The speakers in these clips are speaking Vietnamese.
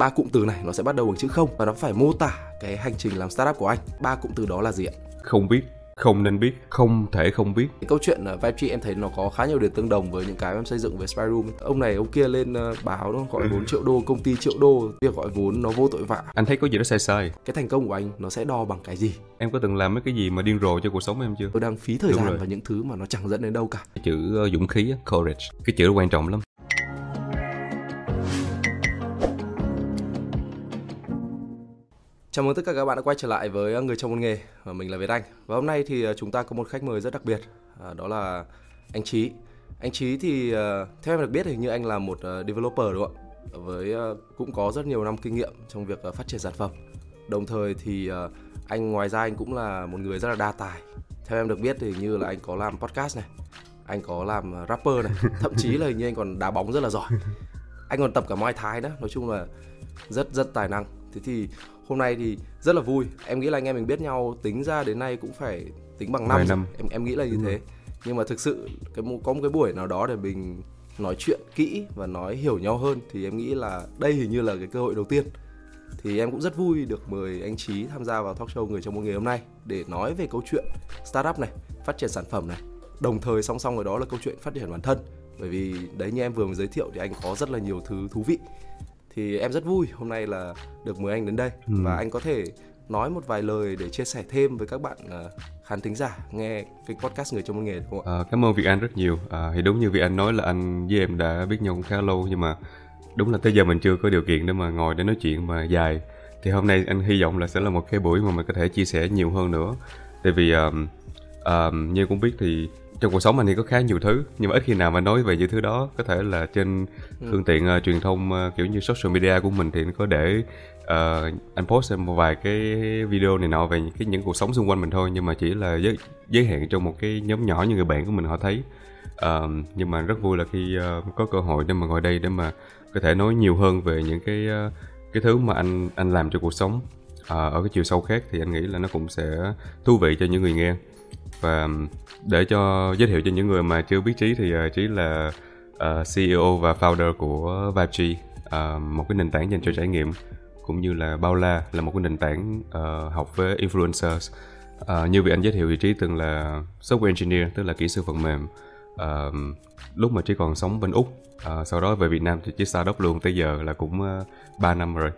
ba cụm từ này nó sẽ bắt đầu bằng chữ không và nó phải mô tả cái hành trình làm startup của anh. Ba cụm từ đó là gì ạ? Không biết không nên biết không thể không biết. Cái câu chuyện uh, Vibe em thấy nó có khá nhiều điểm tương đồng với những cái em xây dựng về Spy Room. Ông này ông kia lên uh, báo nó gọi 4 triệu đô công ty triệu đô việc gọi vốn nó vô tội vạ. Anh thấy có gì đó sai sai. Cái thành công của anh nó sẽ đo bằng cái gì? Em có từng làm mấy cái gì mà điên rồ cho cuộc sống em chưa? Tôi đang phí thời Đúng gian rồi. vào những thứ mà nó chẳng dẫn đến đâu cả. Chữ uh, dũng khí courage. Cái chữ đó quan trọng lắm Chào mừng tất cả các bạn đã quay trở lại với ờ, Người trong môn nghề và mình là Việt Anh. Và hôm nay thì ờ, chúng ta có một khách mời rất đặc biệt, ờ, đó là anh Trí. Anh Trí thì theo em được biết thì như anh là một developer đúng không ạ? Với cũng có rất nhiều năm kinh nghiệm trong việc phát triển sản phẩm. Đồng thời thì anh ngoài ra anh cũng là một người rất là đa tài. Theo em được biết thì như là anh có làm podcast này, anh có làm rapper này, thậm chí là hình như anh còn đá bóng rất là giỏi. Anh còn tập cả Muay Thái nữa, nói chung là rất rất tài năng. Thế thì hôm nay thì rất là vui em nghĩ là anh em mình biết nhau tính ra đến nay cũng phải tính bằng năm, năm. em em nghĩ là như Đúng thế rồi. nhưng mà thực sự cái có một cái buổi nào đó để mình nói chuyện kỹ và nói hiểu nhau hơn thì em nghĩ là đây hình như là cái cơ hội đầu tiên thì em cũng rất vui được mời anh Trí tham gia vào talk show người trong môn nghề hôm nay để nói về câu chuyện startup này, phát triển sản phẩm này. Đồng thời song song với đó là câu chuyện phát triển bản thân. Bởi vì đấy như em vừa mới giới thiệu thì anh có rất là nhiều thứ thú vị thì em rất vui hôm nay là được mời anh đến đây ừ. và anh có thể nói một vài lời để chia sẻ thêm với các bạn uh, khán thính giả nghe cái podcast người trong môn nghề đúng không ạ? À, cảm ơn Việt Anh rất nhiều. À, thì đúng như Việt Anh nói là anh với em đã biết nhau cũng khá lâu nhưng mà đúng là tới giờ mình chưa có điều kiện để mà ngồi để nói chuyện mà dài. Thì hôm nay anh hy vọng là sẽ là một cái buổi mà mình có thể chia sẻ nhiều hơn nữa. Tại vì um, um, như cũng biết thì trong cuộc sống anh thì có khá nhiều thứ nhưng mà ít khi nào mà nói về những thứ đó. Có thể là trên ừ. phương tiện uh, truyền thông uh, kiểu như social media của mình thì nó có để uh, anh post một vài cái video này nọ về những cái những cuộc sống xung quanh mình thôi. Nhưng mà chỉ là giới, giới hạn trong một cái nhóm nhỏ như người bạn của mình họ thấy. Uh, nhưng mà rất vui là khi uh, có cơ hội để mà ngồi đây để mà có thể nói nhiều hơn về những cái uh, cái thứ mà anh anh làm cho cuộc sống. Uh, ở cái chiều sâu khác thì anh nghĩ là nó cũng sẽ thú vị cho những người nghe và để cho giới thiệu cho những người mà chưa biết trí thì uh, trí là à, uh, CEO và founder của Vibe uh, một cái nền tảng dành cho trải nghiệm cũng như là bao la là một cái nền tảng uh, học với influencers. Uh, như vị anh giới thiệu thì trí từng là software engineer tức là kỹ sư phần mềm. Uh, lúc mà trí còn sống bên úc uh, sau đó về việt nam thì trí startup luôn tới giờ là cũng uh, 3 năm rồi.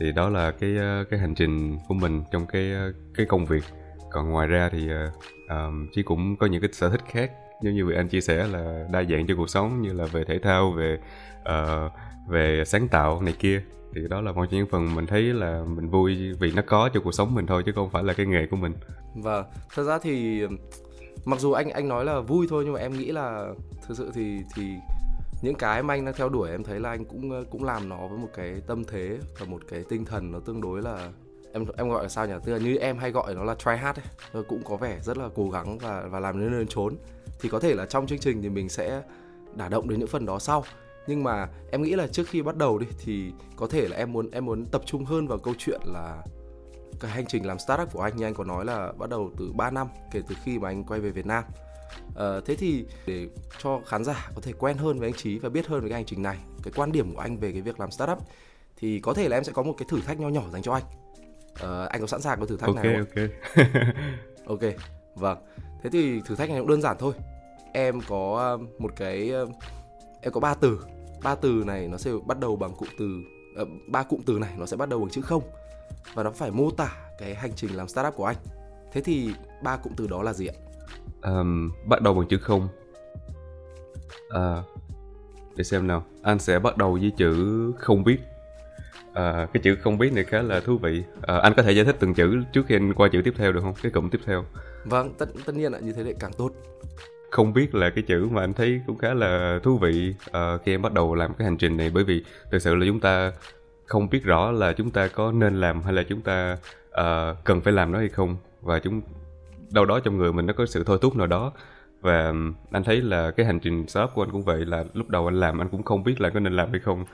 Thì đó là cái cái hành trình của mình trong cái cái công việc còn ngoài ra thì uh, um, cũng có những cái sở thích khác. Giống như vừa anh chia sẻ là đa dạng cho cuộc sống như là về thể thao về uh, về sáng tạo này kia. Thì đó là một trong những phần mình thấy là mình vui vì nó có cho cuộc sống mình thôi chứ không phải là cái nghề của mình. Và thật ra thì mặc dù anh anh nói là vui thôi nhưng mà em nghĩ là thực sự thì thì những cái mà anh đang theo đuổi em thấy là anh cũng ờ, cũng làm nó với một cái tâm thế và một cái tinh thần nó tương đối là em em gọi là sao nhỉ? Tức là như em hay gọi nó là try hard ấy. Cũng có vẻ rất là cố gắng và và làm nên nơi trốn. Thì có thể là trong chương trình thì mình sẽ đả động đến những phần đó sau. Nhưng mà em nghĩ là trước khi bắt đầu đi thì có thể là em muốn em muốn tập trung hơn vào câu chuyện là cái hành trình làm startup của anh. Như anh có nói là bắt đầu từ 3 năm kể từ khi mà anh quay về Việt Nam. À, thế thì để cho khán giả có thể quen hơn với anh Trí và biết hơn về cái hành trình này cái quan điểm của anh về cái việc làm startup thì có thể là em sẽ có một cái thử thách nho nhỏ dành cho anh uh, anh có sẵn sàng có thử thách okay, này không? Ok, ok, vâng. Thế thì thử thách này cũng đơn giản thôi. Em có uh, một cái uh, em có ba từ. Ba từ này nó sẽ bắt đầu bằng cụm từ uh, ba cụm từ này nó sẽ bắt đầu bằng chữ không và nó phải mô tả cái hành trình làm startup của anh. Thế thì ba cụm từ đó là gì ạ? Um, bắt đầu bằng chữ không. Uh, để xem nào. Anh sẽ bắt đầu với chữ không biết À, cái chữ không biết này khá là thú vị. À, anh có thể giải thích từng chữ trước khi anh qua chữ tiếp theo được không? Cái cụm tiếp theo. Vâng, tất tất nhiên là như thế lại càng tốt. Không biết là cái chữ mà anh thấy cũng khá là thú vị uh, khi em bắt đầu làm cái hành trình này bởi vì thực sự là chúng ta không biết rõ là chúng ta có nên làm hay là chúng ta uh, cần phải làm nó hay không và chúng đâu đó trong người mình nó có sự thôi thúc nào đó và anh thấy là cái hành trình startup của anh cũng vậy là lúc đầu anh làm anh cũng không biết là có nên làm hay không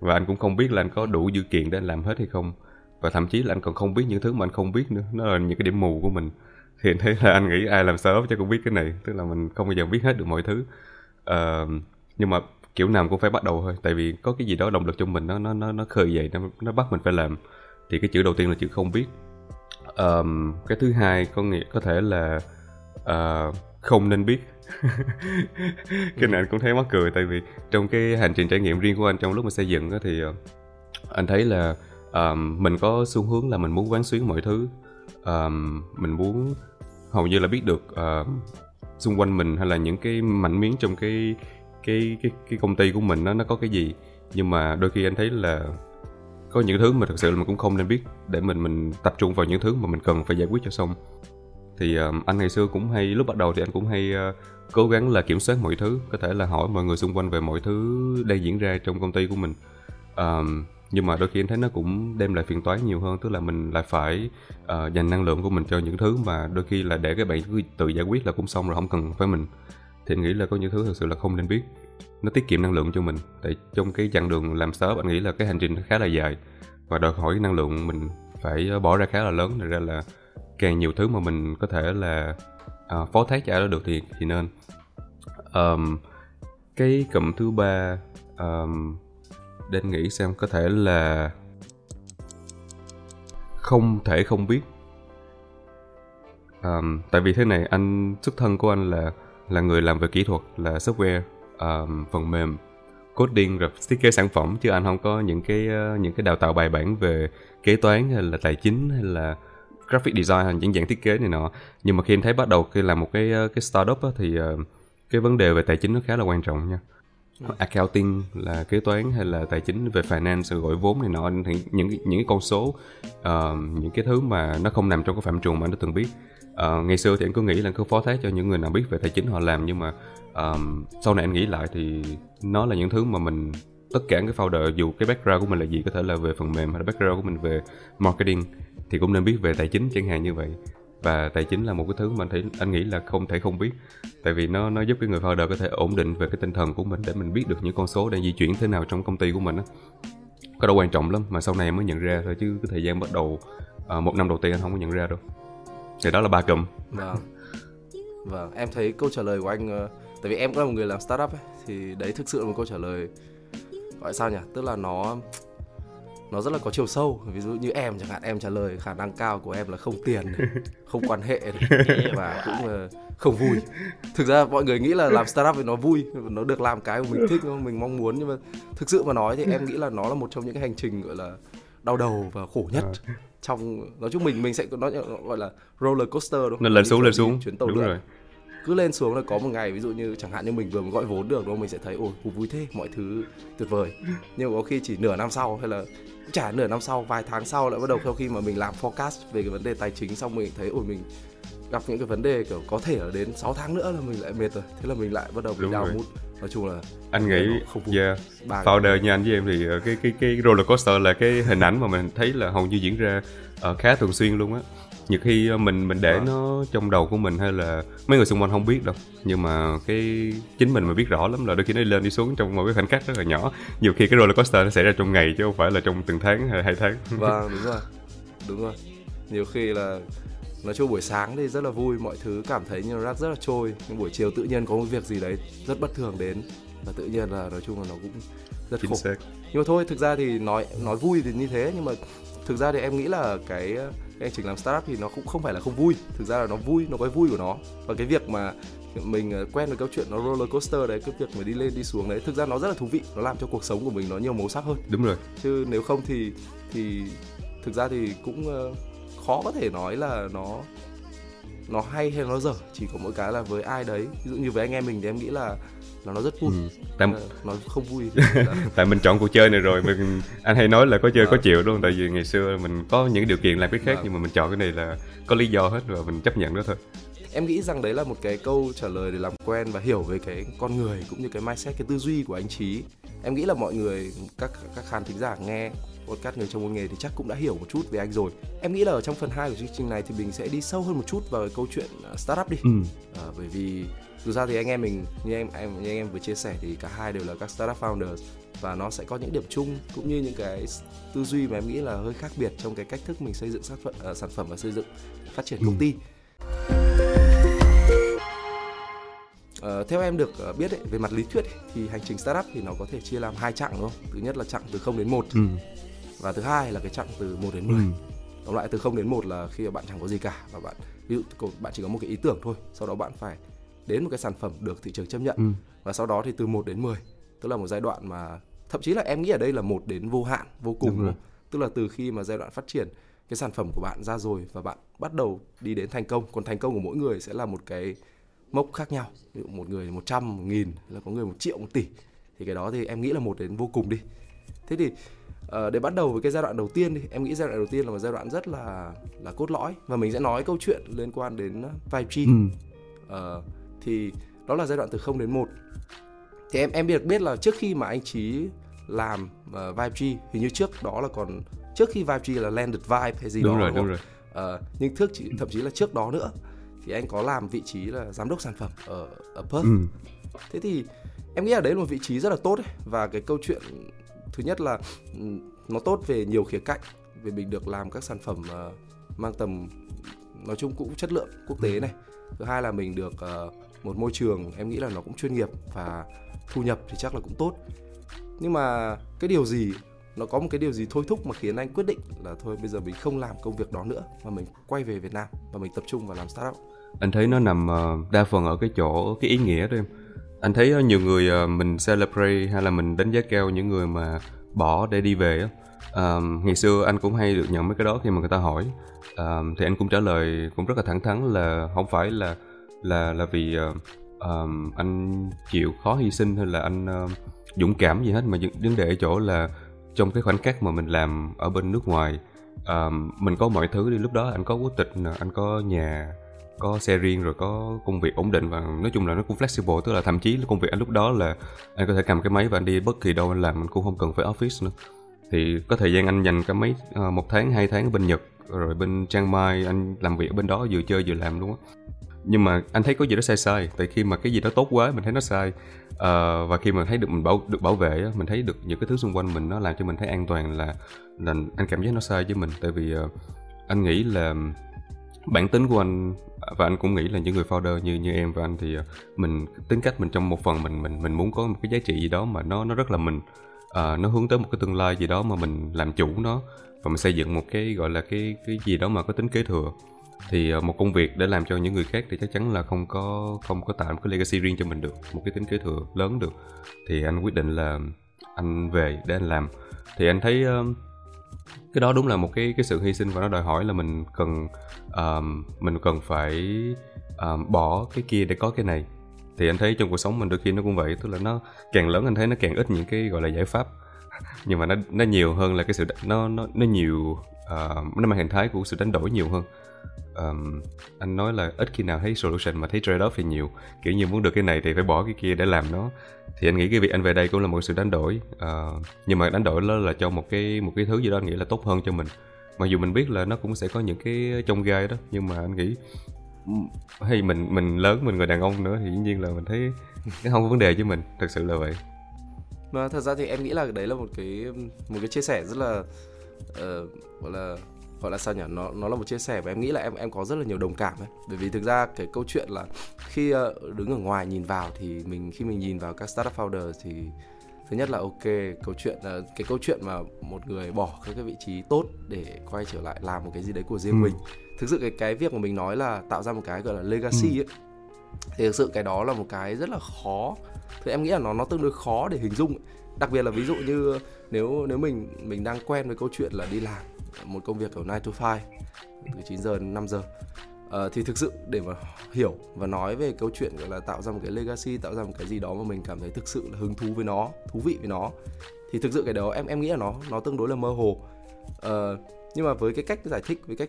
và anh cũng không biết là anh có đủ dữ kiện để anh làm hết hay không. Và thậm chí là anh còn không biết những thứ mà anh không biết nữa. Nó là những cái điểm mù của mình. Thì anh thấy là anh nghĩ ai làm sớm cho cũng biết cái này. Tức là mình không bao giờ biết hết được mọi thứ. Uh, nhưng mà kiểu nào cũng phải bắt đầu thôi. Tại vì có cái gì đó động lực trong mình nó nó nó nó khơi dậy nó nó bắt mình phải làm. Thì cái chữ đầu tiên là chữ không biết. Um, cái thứ hai có nghĩa có thể là uh, không nên biết. cái này anh cũng thấy mắc cười tại vì trong cái hành trình trải nghiệm riêng của anh trong lúc mà xây dựng đó, thì ờ, anh thấy là um, mình có xu hướng là mình muốn quán xuyến mọi thứ. Um, mình muốn hầu như là biết được uh, xung quanh mình hay là những cái mảnh miếng trong cái cái cái cái công ty của mình nó nó có cái gì. Nhưng mà đôi khi anh thấy là có những thứ mà thực sự là mình cũng không nên biết để mình mình tập trung vào những thứ mà mình cần phải giải quyết cho xong thì um, anh ngày xưa cũng hay lúc bắt đầu thì anh cũng hay uh, cố gắng là kiểm soát mọi thứ có thể là hỏi mọi người xung quanh về mọi thứ đang diễn ra trong công ty của mình. Um, nhưng mà đôi khi anh thấy nó cũng đem lại phiền toái nhiều hơn tức là mình lại phải uh, dành năng lượng của mình cho những thứ mà đôi khi là để các bạn cứ tự giải quyết là cũng xong rồi không cần phải mình. Thì anh nghĩ là có những thứ thực sự là không nên biết. Nó tiết kiệm năng lượng cho mình. Tại trong cái chặng đường làm startup anh nghĩ là cái hành trình khá là dài. Và đòi hỏi năng lượng mình phải ờ, bỏ ra khá là lớn thành ra là càng nhiều thứ mà mình có thể là uh, phó thác cho ai đó được thì thì nên. Um, cái cụm thứ ba um, đến nghĩ xem có thể là không thể không biết. Um, tại vì thế này anh xuất thân của anh là là người làm về kỹ thuật là software um, phần mềm coding rồi thiết kế sản phẩm chứ anh không có những cái uh, những cái đào tạo bài bản về kế toán hay là tài chính hay là graphic design hay những dạng thiết kế này nọ. Nhưng mà khi anh thấy bắt đầu khi làm một cái uh, cái startup á, thì uh, cái vấn đề về tài chính nó khá là quan trọng nha. Ừ. accounting là kế toán hay là tài chính về finance gọi vốn này nọ thì những những cái con số uh, những cái thứ mà nó không nằm trong cái phạm trù mà anh đã từng biết. Uh, ngày xưa thì anh cứ nghĩ là cứ phó thác cho những người nào biết về tài chính họ làm nhưng mà um, sau này anh nghĩ lại thì nó là những thứ mà mình tất cả cái founder dù cái background của mình là gì có thể là về phần mềm hay là background của mình về marketing thì cũng nên biết về tài chính chẳng hạn như vậy. Và tài chính là một cái thứ mà anh thấy anh nghĩ là không thể không biết. Tại vì nó nó giúp cái người founder có thể ổn định về cái tinh thần của mình để mình biết được những con số đang di chuyển thế nào trong công ty của mình á. Cái đó quan trọng lắm mà sau này mới nhận ra thôi chứ cái thời gian bắt đầu à, một năm đầu tiên anh không có nhận ra đâu. Thì đó là ba cụm. Vâng. Vâng em thấy câu trả lời của anh ờ, tại vì em cũng là một người làm startup ấy thì đấy thực sự là một câu trả lời gọi sao nhỉ? Tức là nó nó rất là có chiều sâu. Ví dụ như em chẳng hạn em trả lời khả năng cao của em là không tiền không quan hệ và cũng là không vui. Thực ra mọi người nghĩ là làm startup thì nó vui nó được làm cái mà mình thích mình mong muốn. Nhưng mà thực sự mà nói thì em nghĩ là nó là một trong những cái hành trình gọi là đau đầu và khổ nhất ờ. trong nói chung mình mình sẽ nó gọi là roller coaster đúng không? Lên xuống lên xuống. chuyến tàu đúng rồi. Cứ lên xuống là có một ngày ví dụ như chẳng hạn như mình vừa mới gọi vốn được đúng không? Mình sẽ thấy ôi vui thế mọi thứ tuyệt vời. Nhưng có khi chỉ nửa năm sau hay là chả nửa năm sau vài tháng sau lại bắt đầu sau khi mà mình làm forecast về cái vấn đề tài chính xong mình thấy ôi mình gặp những cái vấn đề kiểu có thể là đến 6 tháng nữa là mình lại mệt rồi. Thế là mình lại bắt đầu bị đau mút nói chung là anh nghĩ không yeah, founder như anh với em thì ờ, cái cái cái roller coaster là cái hình ảnh mà mình thấy là hầu như diễn ra uh, khá thường xuyên luôn á nhiều khi ờ, mình mình để à. nó trong đầu của mình hay là mấy người xung quanh không biết đâu. Nhưng mà cái chính mình mà biết rõ lắm là đôi khi nó lên đi xuống trong một cái khoảnh khắc rất là nhỏ. Nhiều khi cái roller coaster nó xảy ra trong ngày chứ không phải là trong từng tháng hay hai tháng. Vâng đúng rồi. Đúng rồi. Nhiều khi là nói chung buổi sáng thì rất là vui mọi thứ cảm thấy như nó rất là trôi. Nhưng buổi chiều tự nhiên có một việc gì đấy rất bất thường đến và tự nhiên là nói chung là nó cũng rất Chính khổ. xác. nhưng mà thôi thực ra thì nói nói vui thì như thế nhưng mà thực ra thì em nghĩ là cái cái hành trình làm startup thì nó cũng không phải là không vui. Thực ra là nó vui nó có cái vui của nó. Và cái việc mà mình ờ, quen với câu chuyện nó roller coaster đấy cái việc mà đi lên đi xuống đấy thực ra nó rất là thú vị. Nó làm cho cuộc sống của mình nó nhiều màu sắc hơn. Đúng rồi. Chứ nếu không thì thì thực ra thì cũng ờ, khó có thể nói là nó nó hay hay nó dở. Chỉ có mỗi cái là với ai đấy. Ví dụ như với anh em mình thì em nghĩ là là nó rất vui ừ. tại ờ, nó không vui tại mình chọn cuộc chơi này rồi mình anh hay nói là có chơi à. có chịu đúng không tại vì ngày xưa mình có những điều kiện làm cái khác à. nhưng mà mình chọn cái này là có lý do hết rồi mình chấp nhận đó thôi em nghĩ rằng đấy là một cái câu trả lời để làm quen và hiểu về cái con người cũng như cái mindset cái tư duy của anh trí em nghĩ là mọi người các các khán thính giả nghe podcast người trong môn nghề thì chắc cũng đã hiểu một chút về anh rồi em nghĩ là ở trong phần 2 của chương trình này thì mình sẽ đi sâu hơn một chút vào cái câu chuyện à, startup đi ừ. à, bởi vì dù sao thì anh em mình như em em như anh em vừa chia sẻ thì cả hai đều là các startup founders và nó sẽ có những điểm chung cũng như những cái tư duy mà em nghĩ là hơi khác biệt trong cái cách thức mình xây dựng sản phẩm, uh, sản phẩm và xây dựng phát triển công ty. uh, theo em được uh, biết ấy, về mặt lý thuyết ấy, thì hành trình startup thì nó có thể chia làm hai chặng đúng không thứ nhất là chặng từ 0 đến 1 ừ. Và thứ hai là cái chặng từ 1 đến 10 ừ. tóm lại từ 0 đến 1 là khi mà bạn chẳng có gì cả và bạn ví dụ bạn chỉ có một cái ý tưởng thôi sau đó bạn phải đến một cái sản phẩm được thị trường chấp nhận. Ừ. và sau đó thì từ 1 đến 10 tức là một giai đoạn mà thậm chí là em nghĩ ở đây là một đến vô hạn vô cùng tức là từ khi mà giai đoạn phát triển cái sản phẩm của bạn ra rồi và bạn bắt đầu đi đến thành công còn thành công của mỗi người sẽ là một cái mốc khác nhau. Ví dụ một người một trăm một nghìn là có người một triệu một tỷ. Thì cái đó thì em nghĩ là một đến vô cùng đi. Thế thì uh, để bắt đầu với cái giai đoạn đầu tiên thì em nghĩ giai đoạn đầu tiên là một giai đoạn rất là là cốt lõi và mình sẽ nói câu chuyện liên quan đến 5G ừ. uh, thì đó là giai đoạn từ 0 đến 1 thì em em biết biết là trước khi mà anh Chí làm uh, Vibe G hình như trước đó là còn trước khi Vibe G là Landed Vibe hay gì đúng đó rồi, đúng, rồi. Uh, nhưng thước thậm chí là trước đó nữa thì anh có làm vị trí là giám đốc sản phẩm ở ở Perth. Ừ. Thế thì em nghĩ là đấy là một vị trí rất là tốt ấy. và cái câu chuyện thứ nhất là ừ, nó tốt về nhiều khía cạnh về mình được làm các sản phẩm uh, mang tầm nói chung cũng chất lượng quốc tế này. Thứ hai là mình được uh, một môi trường em nghĩ là nó cũng chuyên nghiệp và thu nhập thì chắc là cũng tốt. Nhưng mà cái điều gì nó có một cái điều gì thôi thúc mà khiến anh quyết định là thôi bây giờ mình không làm công việc đó nữa mà mình quay về Việt Nam và mình tập trung vào làm startup? Anh thấy nó nằm uh, đa phần ở cái chỗ cái ý nghĩa đó em anh thấy ờ, nhiều người ờ, mình celebrate hay là mình đánh giá cao những người mà bỏ để đi về á. Ngày xưa anh cũng hay được nhận mấy cái đó khi mà người ta hỏi. Thì anh cũng trả lời cũng rất là thẳng thắn là không phải là là là vì um, anh chịu khó hy sinh hay là anh uh, dũng cảm gì hết. Mà vấn đề ở chỗ là trong cái khoảnh khắc mà mình làm ở bên nước ngoài um, mình có mọi thứ đi. Lúc đó anh có quốc tịch anh có nhà có xe riêng rồi có công việc ổn định và nói chung là nó cũng flexible tức là thậm chí công việc anh lúc đó là anh có thể cầm cái máy và anh đi bất kỳ đâu anh làm anh cũng không cần phải office nữa. Thì có thời gian anh dành cái mấy ờ, một tháng hai tháng ở bên nhật rồi bên Chiang Mai anh làm việc ở bên đó vừa chơi vừa làm luôn á. Nhưng mà anh thấy có gì đó sai sai tại khi mà cái gì đó tốt quá mình thấy nó sai à, và khi mà thấy được mình bảo được bảo vệ á, mình thấy được những cái thứ xung quanh mình nó làm cho mình thấy an toàn là là anh cảm giác nó sai với mình. Tại vì uh, anh nghĩ là bản tính của anh và anh cũng nghĩ là những người founder như như em và anh thì ờ, mình tính cách mình trong một phần mình mình mình muốn có một cái giá trị gì đó mà nó nó rất là mình. Uh, nó hướng tới một cái tương lai gì đó mà mình làm chủ nó và mình xây dựng một cái gọi là cái cái gì đó mà có tính kế thừa. Thì uh, một công việc để làm cho những người khác thì chắc chắn là không có không có tạo một cái legacy riêng cho mình được một cái tính kế thừa lớn được. Thì anh quyết định là anh về để anh làm. Thì anh thấy uh, cái đó đúng là một cái cái sự hy sinh và nó đòi hỏi là mình cần um, mình cần phải um, bỏ cái kia để có cái này. Thì anh thấy trong cuộc sống mình đôi khi nó cũng vậy tức là nó càng lớn anh thấy nó càng ít những cái gọi là giải pháp. Nhưng mà nó nó nhiều hơn là cái sự nó nó nó nhiều uh, nó mang hình thái của sự đánh đổi nhiều hơn. Um, anh nói là ít khi nào thấy solution mà thấy trade off thì nhiều. Kiểu như muốn được cái này thì phải bỏ cái kia để làm nó thì anh nghĩ cái việc anh về đây cũng là một sự đánh đổi uh, nhưng mà đánh đổi đó là cho một cái một cái thứ gì đó anh nghĩ là tốt hơn cho mình. Mặc dù mình biết là nó cũng sẽ có những cái trong gai đó nhưng mà anh nghĩ hay mình mình lớn mình người đàn ông nữa thì dĩ nhiên là mình thấy cái không có vấn đề với mình thật sự là vậy. Mà thật ra thì em nghĩ là đấy là một cái một cái chia sẻ rất là uh, gọi là gọi là sao nhỉ? Nó nó là một chia sẻ và em nghĩ là em em có rất là nhiều đồng cảm ấy. Bởi vì thực ra cái câu chuyện là khi uh, đứng ở ngoài nhìn vào thì mình khi mình nhìn vào các startup founder thì thứ nhất là ok câu chuyện là cái câu chuyện mà một người bỏ các cái vị trí tốt để quay trở lại làm một cái gì đấy của riêng ừ. mình. Thực sự cái cái việc mà mình nói là tạo ra một cái gọi là legacy ừ. ấy thì thực sự cái đó là một cái rất là khó. Thì em nghĩ là nó nó tương đối khó để hình dung đặc biệt là ví dụ như nếu nếu mình mình đang quen với câu chuyện là đi làm một công việc ở 9 to 5 từ 9 giờ đến 5 giờ. Uh, thì thực sự để mà hiểu và nói về câu chuyện gọi là tạo ra một cái legacy tạo ra một cái gì đó mà mình cảm thấy thực sự là hứng thú với nó thú vị với nó thì thực sự cái đó em em nghĩ là nó nó tương đối là mơ hồ. Uh, nhưng mà với cái cách giải thích với cách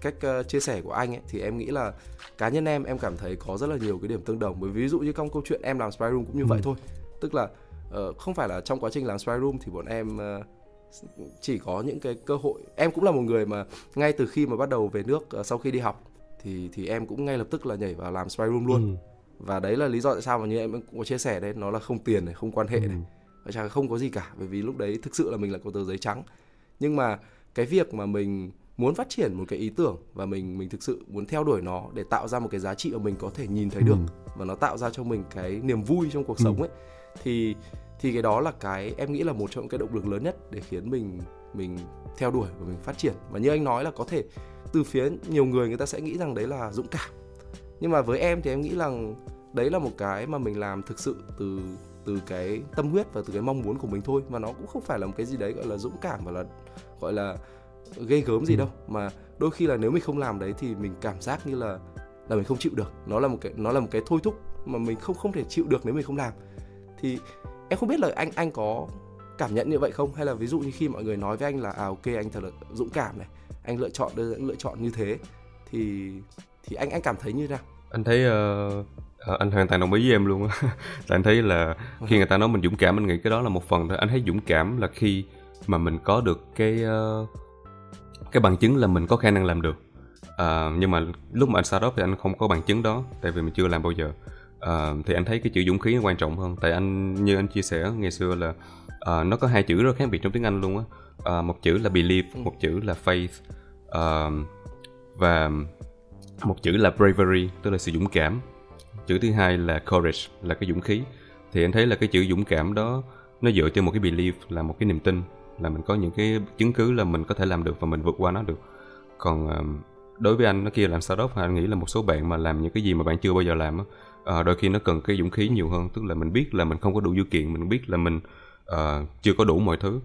cách uh, chia sẻ của anh ấy thì em nghĩ là cá nhân em em cảm thấy có rất là nhiều cái điểm tương đồng. Bởi ví dụ như trong câu chuyện em làm spy room cũng như ừ. vậy thôi. Tức là uh, không phải là trong quá trình làm spy room thì bọn em uh, chỉ có những cái cơ hội em cũng là một người mà ngay từ khi mà bắt đầu về nước uh, sau khi đi học thì thì em cũng ngay lập tức là nhảy vào làm spy room luôn ừ. và đấy là lý do tại sao mà như em cũng có chia sẻ đấy nó là không tiền này không quan hệ ừ. này và chẳng không có gì cả bởi vì lúc đấy thực sự là mình là có tờ giấy trắng nhưng mà cái việc mà mình muốn phát triển một cái ý tưởng và mình mình thực sự muốn theo đuổi nó để tạo ra một cái giá trị mà mình có thể nhìn thấy được ừ. và nó tạo ra cho mình cái niềm vui trong cuộc ừ. sống ấy thì thì cái đó là cái em nghĩ là một trong những cái động lực lớn nhất để khiến mình mình theo đuổi và mình phát triển. Và như anh nói là có thể từ phía nhiều người người ta sẽ nghĩ rằng đấy là dũng cảm. Nhưng mà với em thì em nghĩ rằng đấy là một cái mà mình làm thực sự từ từ cái tâm huyết và từ cái mong muốn của mình thôi. Mà nó cũng không phải là một cái gì đấy gọi là dũng cảm và là gọi là ghê gớm gì ừ. đâu. Mà đôi khi là nếu mình không làm đấy thì mình cảm giác như là là mình không chịu được. Nó là một cái nó là một cái thôi thúc mà mình không không thể chịu được nếu mình không làm. Thì em không biết là anh anh có cảm nhận như vậy không? Hay là ví dụ như khi mọi người nói với anh là à ok anh thật là dũng cảm này anh lựa chọn đưa lựa chọn như thế thì thì anh anh cảm thấy như thế nào? Anh thấy uh, anh hoàn toàn đồng ý với em luôn á. Tại anh thấy là khi người ta nói mình dũng cảm anh nghĩ cái đó là một phần thôi. Anh thấy dũng cảm là khi mà mình có được cái uh, cái bằng chứng là mình có khả năng làm được. Uh, nhưng mà lúc mà anh start up thì anh không có bằng chứng đó tại vì mình chưa làm bao giờ uh, thì anh thấy cái chữ dũng khí nó quan trọng hơn? Tại anh như anh chia sẻ ngày xưa là uh, nó có hai chữ rất khác biệt trong tiếng anh luôn á. Uh, một chữ là believe ừ. một chữ là faith. Uh, và một chữ là bravery tức là sự dũng cảm. Chữ thứ hai là courage là cái dũng khí. Thì anh thấy là cái chữ dũng cảm đó nó dựa trên một cái belief là một cái niềm tin là mình có những cái chứng cứ là mình có thể làm được và mình vượt qua nó được. Còn đối với anh nó kia làm startup anh nghĩ là một số bạn mà làm những cái gì mà bạn chưa bao giờ làm á à, đôi khi nó cần cái dũng khí nhiều hơn tức là mình biết là mình không có đủ điều kiện mình biết là mình uh, chưa có đủ mọi thứ.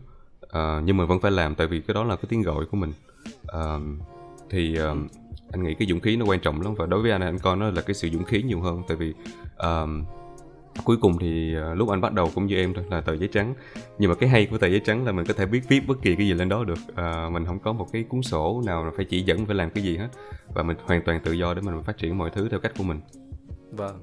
Uh, nhưng mà vẫn phải làm tại vì cái đó là cái tiếng gọi của mình. Uh, thì uh, anh nghĩ cái dũng khí nó quan trọng lắm và đối với anh anh coi nó là cái sự dũng khí nhiều hơn tại vì uh, cuối cùng thì uh, lúc anh bắt đầu cũng như em thôi là tờ giấy trắng. Nhưng mà cái hay của tờ giấy trắng là mình có thể biết viết bất kỳ cái gì lên đó được. Uh, mình không có một cái cuốn sổ nào phải chỉ dẫn phải làm cái gì hết. Và mình hoàn toàn tự do để mình phát triển mọi thứ theo cách của mình vâng.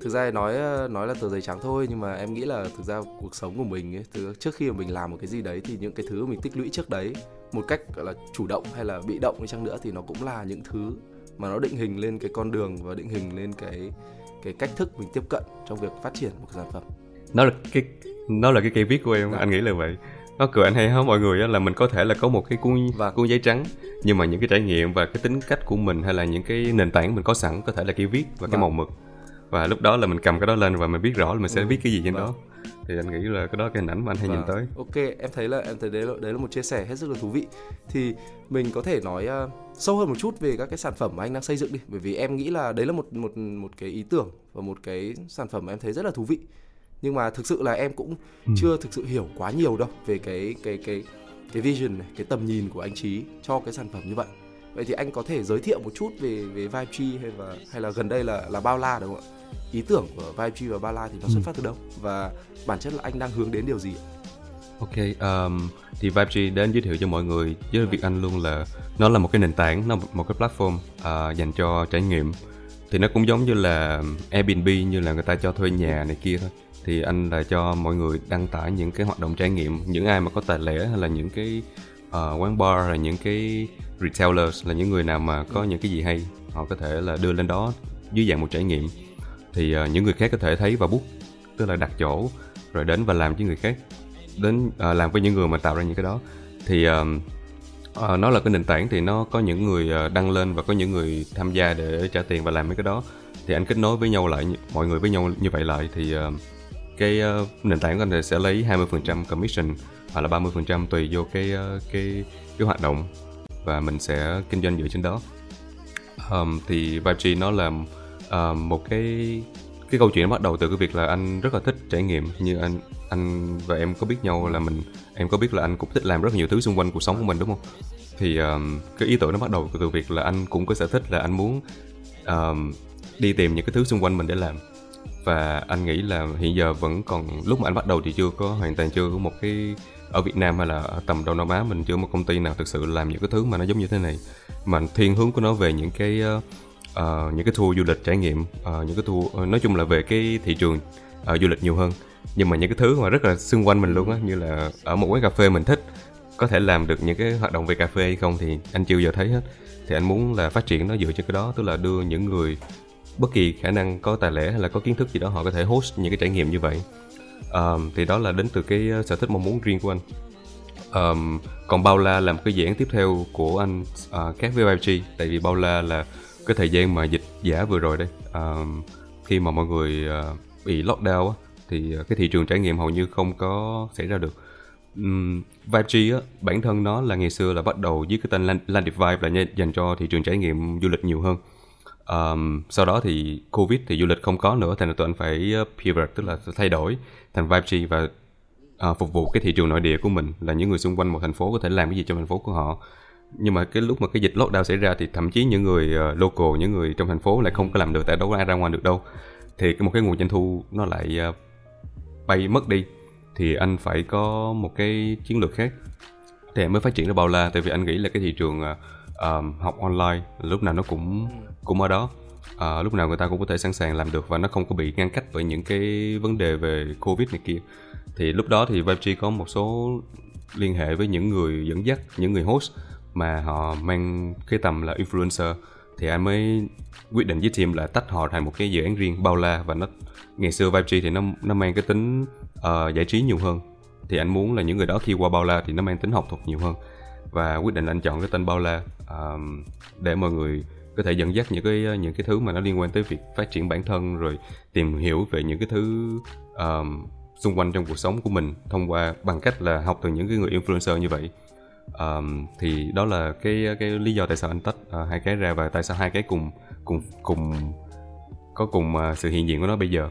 Thực ra nói nói là tờ giấy trắng thôi nhưng mà em nghĩ là thực ra cuộc sống của mình ấy, từ trước khi mà mình làm một cái gì đấy thì những cái thứ mình tích lũy trước đấy một cách gọi là chủ động hay là bị động đi chăng nữa thì nó cũng là những thứ mà nó định hình lên cái con đường và định hình lên cái cái cách thức mình tiếp cận trong việc phát triển một sản phẩm. Nó là cái nó là cái cây viết của em dạ. anh nghĩ là vậy. Nó cười anh hay hết mọi người là mình có thể là có một cái cuốn và cuốn giấy trắng nhưng mà những cái trải nghiệm và cái tính cách của mình hay là những cái nền tảng mình có sẵn có thể là cây viết và cái vâng. màu mực và lúc đó là mình cầm cái đó lên và mình biết rõ là mình sẽ ừ. viết cái gì trên vâng. đó thì anh nghĩ là cái đó cái hình ảnh mà anh hay vâng. nhìn tới ok em thấy là em thấy đấy là đấy là một chia sẻ hết sức là thú vị thì mình có thể nói uh, sâu hơn một chút về các cái sản phẩm mà anh đang xây dựng đi bởi vì em nghĩ là đấy là một một một cái ý tưởng và một cái sản phẩm mà em thấy rất là thú vị nhưng mà thực sự là em cũng ừ. chưa thực sự hiểu quá nhiều đâu về cái cái cái cái vision này cái tầm nhìn của anh trí cho cái sản phẩm như vậy vậy thì anh có thể giới thiệu một chút về về Vibe Tree hay là hay là gần đây là là bao la đúng không ạ ý tưởng của Vibe Tree và bao la thì nó xuất ừ. phát từ đâu và bản chất là anh đang hướng đến điều gì Ok, um, thì Vibe đến giới thiệu cho mọi người với việc anh luôn là nó là một cái nền tảng, nó một cái platform uh, dành cho trải nghiệm. Thì nó cũng giống như là Airbnb như là người ta cho thuê nhà này kia thôi. Thì anh là cho mọi người đăng tải những cái hoạt động trải nghiệm, những ai mà có tài lẻ hay là những cái uh, quán bar là những cái retailers là những người nào mà có những cái gì hay họ có thể là đưa lên đó dưới dạng một trải nghiệm. Thì uh, những người khác có thể thấy và bút tức là đặt chỗ rồi đến và làm với người khác. Đến uh, làm với những người mà tạo ra những cái đó. Thì uh, uh, nó là cái nền tảng thì nó có những người uh, đăng lên và có những người tham gia để trả tiền và làm mấy cái đó. Thì anh kết nối với nhau lại mọi người với nhau như vậy lại thì uh, cái uh, nền tảng của anh sẽ lấy 20% commission hoặc là 30% tùy vô cái uh, cái cái hoạt động và mình sẽ kinh doanh dựa trên đó. Um, thì Vibe nó là uh, ờ, một cái cái câu chuyện bắt đầu từ cái việc là anh rất là thích trải nghiệm. Như anh anh và em có biết nhau là mình em có biết là anh cũng thích làm rất nhiều thứ xung quanh cuộc sống của mình đúng không? Thì um, cái ý tưởng nó bắt đầu từ việc là anh cũng có sở thích là anh muốn um, đi tìm những cái thứ xung quanh mình để làm và anh nghĩ là hiện giờ vẫn còn lúc mà anh bắt đầu thì chưa có hoàn toàn chưa có một cái ở Việt Nam hay là ở tầm Đông Nam Á mình chưa có một công ty nào thực sự làm những cái thứ mà nó giống như thế này. Mà thiên hướng của nó về những cái uh, uh, những cái tour du lịch trải nghiệm uh, những cái tour uh, nói chung là về cái thị trường uh, du lịch nhiều hơn. Nhưng mà những cái thứ mà rất là xung quanh mình luôn á như là ở một quán cà phê mình thích có thể làm được những cái hoạt động về cà phê hay không thì anh chưa giờ thấy hết. Thì anh muốn là phát triển nó dựa trên cái đó tức là đưa những người bất kỳ khả năng có tài lẻ hay là có kiến thức gì đó họ có thể host những cái trải nghiệm như vậy. Um, thì đó là đến từ cái ờ, sở thích mong muốn riêng của anh. Um, còn bao la là một cái dự án tiếp theo của anh uh, khác với YG tại vì bao la là cái thời gian mà dịch giả vừa rồi đây. Um, khi mà mọi người uh, bị lockdown á, thì cái thị trường trải nghiệm hầu như không có xảy ra được. Um, Vibe á, bản thân nó là ngày xưa là bắt đầu với cái tên Landed Vibe là dành cho thị trường trải nghiệm du lịch nhiều hơn um, sau đó thì Covid thì du lịch không có nữa thành ra tụi anh phải ờ, pivot tức là thay đổi thành Vibe G và uh, phục vụ cái thị trường nội địa của mình là những người xung quanh một thành phố có thể làm cái gì cho thành phố của họ. Nhưng mà cái lúc mà cái dịch lockdown xảy ra thì thậm chí những người uh, local những người trong thành phố lại không có làm được tại đâu có ai ra ngoài được đâu. Thì cái một cái nguồn doanh thu nó lại uh, bay mất đi. Thì anh phải có một cái chiến lược khác. Thì mới phát triển được bao la tại vì anh nghĩ là cái thị trường uh, um, học online lúc nào nó cũng cũng ở đó. Uh, lúc nào người ta cũng có thể sẵn sàng làm được và nó không có bị ngăn cách bởi những cái vấn đề về covid này kia. Thì lúc đó thì Vibe có một số liên hệ với những người dẫn dắt những người host mà họ mang cái tầm là influencer. Thì anh mới quyết định với team là tách họ thành một cái dự án riêng bao la và nó ngày xưa Vibe thì nó nó mang cái tính uh, giải trí nhiều hơn. Thì anh muốn là những người đó khi qua bao la thì nó mang tính học thuật nhiều hơn và quyết định anh chọn cái tên bao la um, để mọi người có thể dẫn dắt những cái ờ, những cái thứ mà nó liên quan tới việc phát triển bản thân rồi tìm hiểu về những cái thứ um, xung quanh trong cuộc sống của mình thông qua bằng cách là học từ những cái người influencer như vậy. Um, thì đó là cái ờ, cái lý do tại sao anh tách uh, hai cái ra và tại sao hai cái cùng cùng cùng có cùng uh, sự hiện diện của nó bây giờ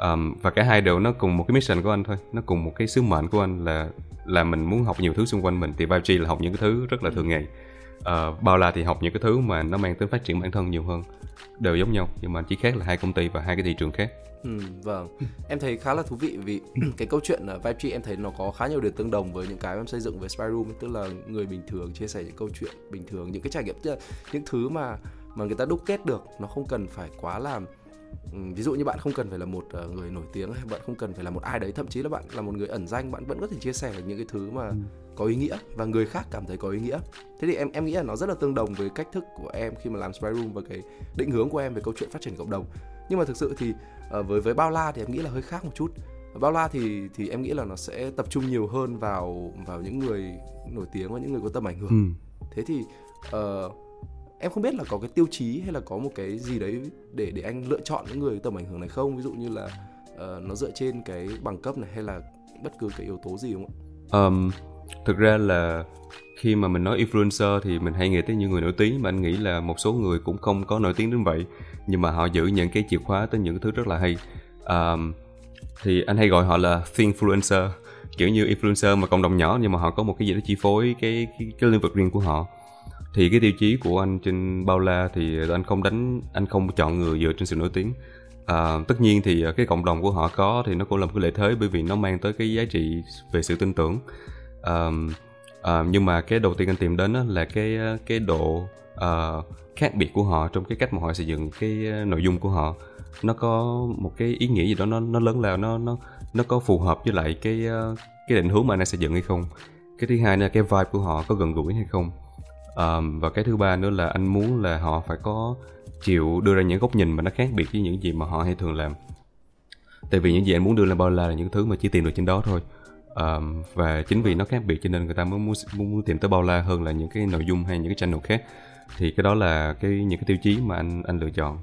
um, và cả hai đều nó cùng một cái mission của anh thôi. Nó cùng một cái sứ mệnh của anh là là mình muốn học nhiều thứ xung quanh mình. Thì Vibe là học những cái thứ rất là thường ngày. Uh, bao la thì học những cái thứ mà nó mang tính phát triển bản thân nhiều hơn. Đều giống nhau nhưng mà chỉ khác là hai công ty và hai cái thị trường khác. Ừ, vâng. Em thấy khá là thú vị vì cái câu chuyện ở Vibe em thấy nó có khá nhiều điểm tương đồng với những cái em xây dựng về Spy Room tức là người bình thường chia sẻ những câu chuyện bình thường những cái trải nghiệm những thứ mà mà người ta đúc kết được nó không cần phải quá làm ví dụ như bạn không cần phải là một ờ, người nổi tiếng hay bạn không cần phải là một ai đấy thậm chí là bạn là một người ẩn danh bạn vẫn có thể chia sẻ những cái thứ mà ừ. có ý nghĩa và người khác cảm thấy có ý nghĩa thế thì em em nghĩ là nó rất là tương đồng với cách thức của em khi mà làm spy room và cái định hướng của em về câu chuyện phát triển cộng đồng nhưng mà thực sự thì uh, với với bao la thì em nghĩ là hơi khác một chút bao la thì thì em nghĩ là nó sẽ tập trung nhiều hơn vào vào những người nổi tiếng và những người có tầm ảnh hưởng ừ. thế thì uh, em không biết là có cái tiêu chí hay là có một cái gì đấy để để anh lựa chọn những người tầm ảnh hưởng này không? Ví dụ như là uh, nó dựa trên cái bằng cấp này hay là bất cứ cái yếu tố gì không ạ? Um, thực ra là khi mà mình nói influencer thì mình hay nghĩ tới những người nổi tiếng mà anh nghĩ là một số người cũng không có nổi tiếng đến vậy nhưng mà họ giữ những cái chìa khóa tới những thứ rất là hay. Um, thì anh hay gọi họ là influencer kiểu như influencer mà cộng đồng nhỏ nhưng mà họ có một cái gì đó chi phối cái cái, cái lĩnh vực riêng của họ thì cái tiêu chí của anh trên bao la thì anh không đánh anh không chọn người dựa trên sự nổi tiếng. À, tất nhiên thì à, cái cộng đồng của họ có thì nó cũng là một cái lợi thế bởi vì nó mang tới cái giá trị về sự tin tưởng. À, à, nhưng mà cái đầu tiên anh tìm đến là cái à, cái độ uh, khác biệt của họ trong cái cách mà họ xây dựng cái nội dung của họ. Nó có một cái ý nghĩa gì đó nó nó lớn lao nó nó nó có phù hợp với lại cái cái định hướng mà anh xây dựng hay không? Cái thứ hai là cái vibe của họ có gần gũi hay không? Um, và cái thứ ba nữa là anh muốn là họ phải có chịu đưa ra những góc nhìn mà nó khác biệt với những gì mà họ hay thường làm. Tại vì những gì anh muốn đưa lên bao la là những thứ mà chỉ tìm được trên đó thôi. Um, và chính vì nó khác biệt cho nên người ta mới muốn, muốn, muốn tìm tới bao la hơn là những cái nội dung hay những cái channel khác. Thì cái đó là cái những cái tiêu chí mà anh anh lựa chọn.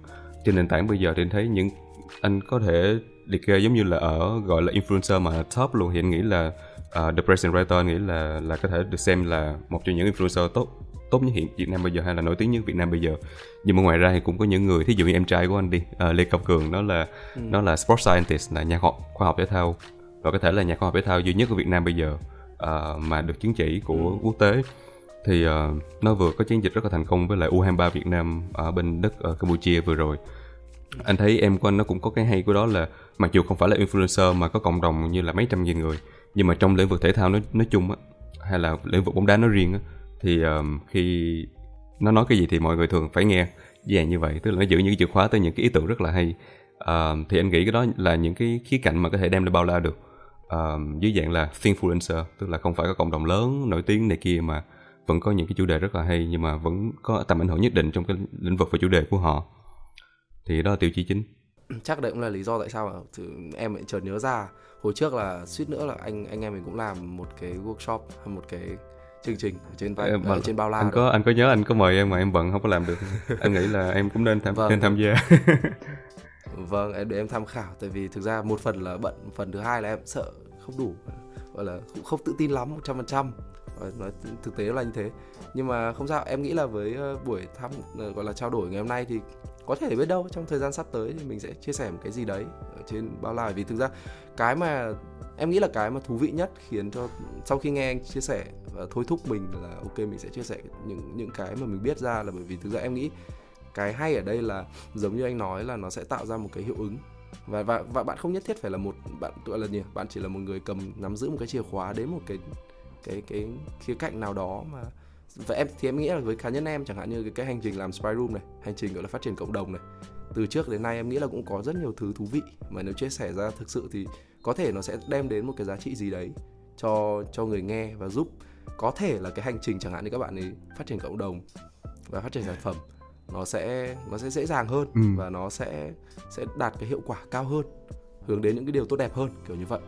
Trên nền tảng bây giờ thì anh thấy những anh có thể liệt kê giống như là ở gọi là influencer mà top luôn. Thì anh nghĩ là ờ, uh, The Present Writer nghĩ là là có thể được xem là một trong những influencer tốt tốt nhất hiện Việt Nam bây giờ hay là nổi tiếng nhất Việt Nam bây giờ. Nhưng mà ngoài ra thì cũng có những người thí dụ như em trai của anh đi uh, Lê Cao Cường nó là ừ. nó là sport scientist là nhà khoa, khoa học thể thao. Và có thể là nhà khoa học thể thao duy nhất của Việt Nam bây giờ uh, mà được chứng chỉ của ừ. quốc tế. Thì uh, nó vừa có chiến dịch rất là thành công với lại U23 Việt Nam ở bên đất ở Campuchia vừa rồi. Anh thấy em của anh nó cũng có cái hay của đó là mặc dù không phải là influencer mà có cộng đồng như là mấy trăm nghìn người nhưng mà trong lĩnh vực thể thao nói nói chung á hay là lĩnh vực bóng đá nói riêng á thì um, khi nó nói cái gì thì mọi người thường phải nghe dạng như vậy tức là nó giữ những cái chìa khóa tới những cái ý tưởng rất là hay. Uh, thì anh nghĩ cái đó là những cái khía cạnh mà có thể đem lên bao la được. Uh, dưới dạng là influencer tức là không phải có cộng đồng lớn nổi tiếng này kia mà vẫn có những cái chủ đề rất là hay nhưng mà vẫn có tầm ảnh hưởng nhất định trong cái lĩnh vực và chủ đề của họ. Thì đó là tiêu chí chính. Chắc đấy cũng là lý do tại sao mà em lại chợt nhớ ra hồi trước là suýt nữa là anh anh em mình cũng làm một cái workshop hay một cái chương trình trên vai, ở trên bao la anh có anh có nhớ anh có mời em mà em bận không có làm được. Anh nghĩ là em cũng nên tham vâng. nên tham gia. Vâng em để em tham khảo tại vì thực ra một phần là bận phần thứ hai là em sợ không đủ gọi là cũng không tự tin lắm một trăm phần trăm. Nói thực tế là như thế. Nhưng mà không sao em nghĩ là với ờ, buổi thăm ờ, gọi là trao đổi ngày hôm nay thì có thể biết đâu trong thời gian sắp tới thì mình sẽ chia sẻ một cái gì đấy ở trên bao la. Vì thực ra cái mà em nghĩ là cái mà thú vị nhất khiến cho sau khi nghe anh chia sẻ và thôi thúc mình là ok mình sẽ chia sẻ những những cái mà mình biết ra là bởi vì thực ra em nghĩ cái hay ở đây là giống như anh nói là nó sẽ tạo ra một cái hiệu ứng. Và và và bạn không nhất thiết phải là một bạn gọi là gì? Bạn chỉ là một người cầm nắm giữ một cái chìa khóa đến một cái cái cái khía cạnh nào đó mà và em thì em nghĩ là với cá nhân em chẳng hạn như cái, cái hành trình làm spy room này hành trình gọi là phát triển cộng đồng này từ trước đến nay em nghĩ là cũng có rất nhiều thứ thú vị. Mà nếu chia sẻ ra thực sự thì có thể nó sẽ đem đến một cái giá trị gì đấy cho cho người nghe và giúp có thể là cái hành trình chẳng hạn như các bạn ấy phát triển cộng đồng và phát triển sản phẩm nó sẽ nó sẽ dễ dàng hơn ừ. và nó sẽ sẽ đạt cái hiệu quả cao hơn hướng đến những cái điều tốt đẹp hơn kiểu như vậy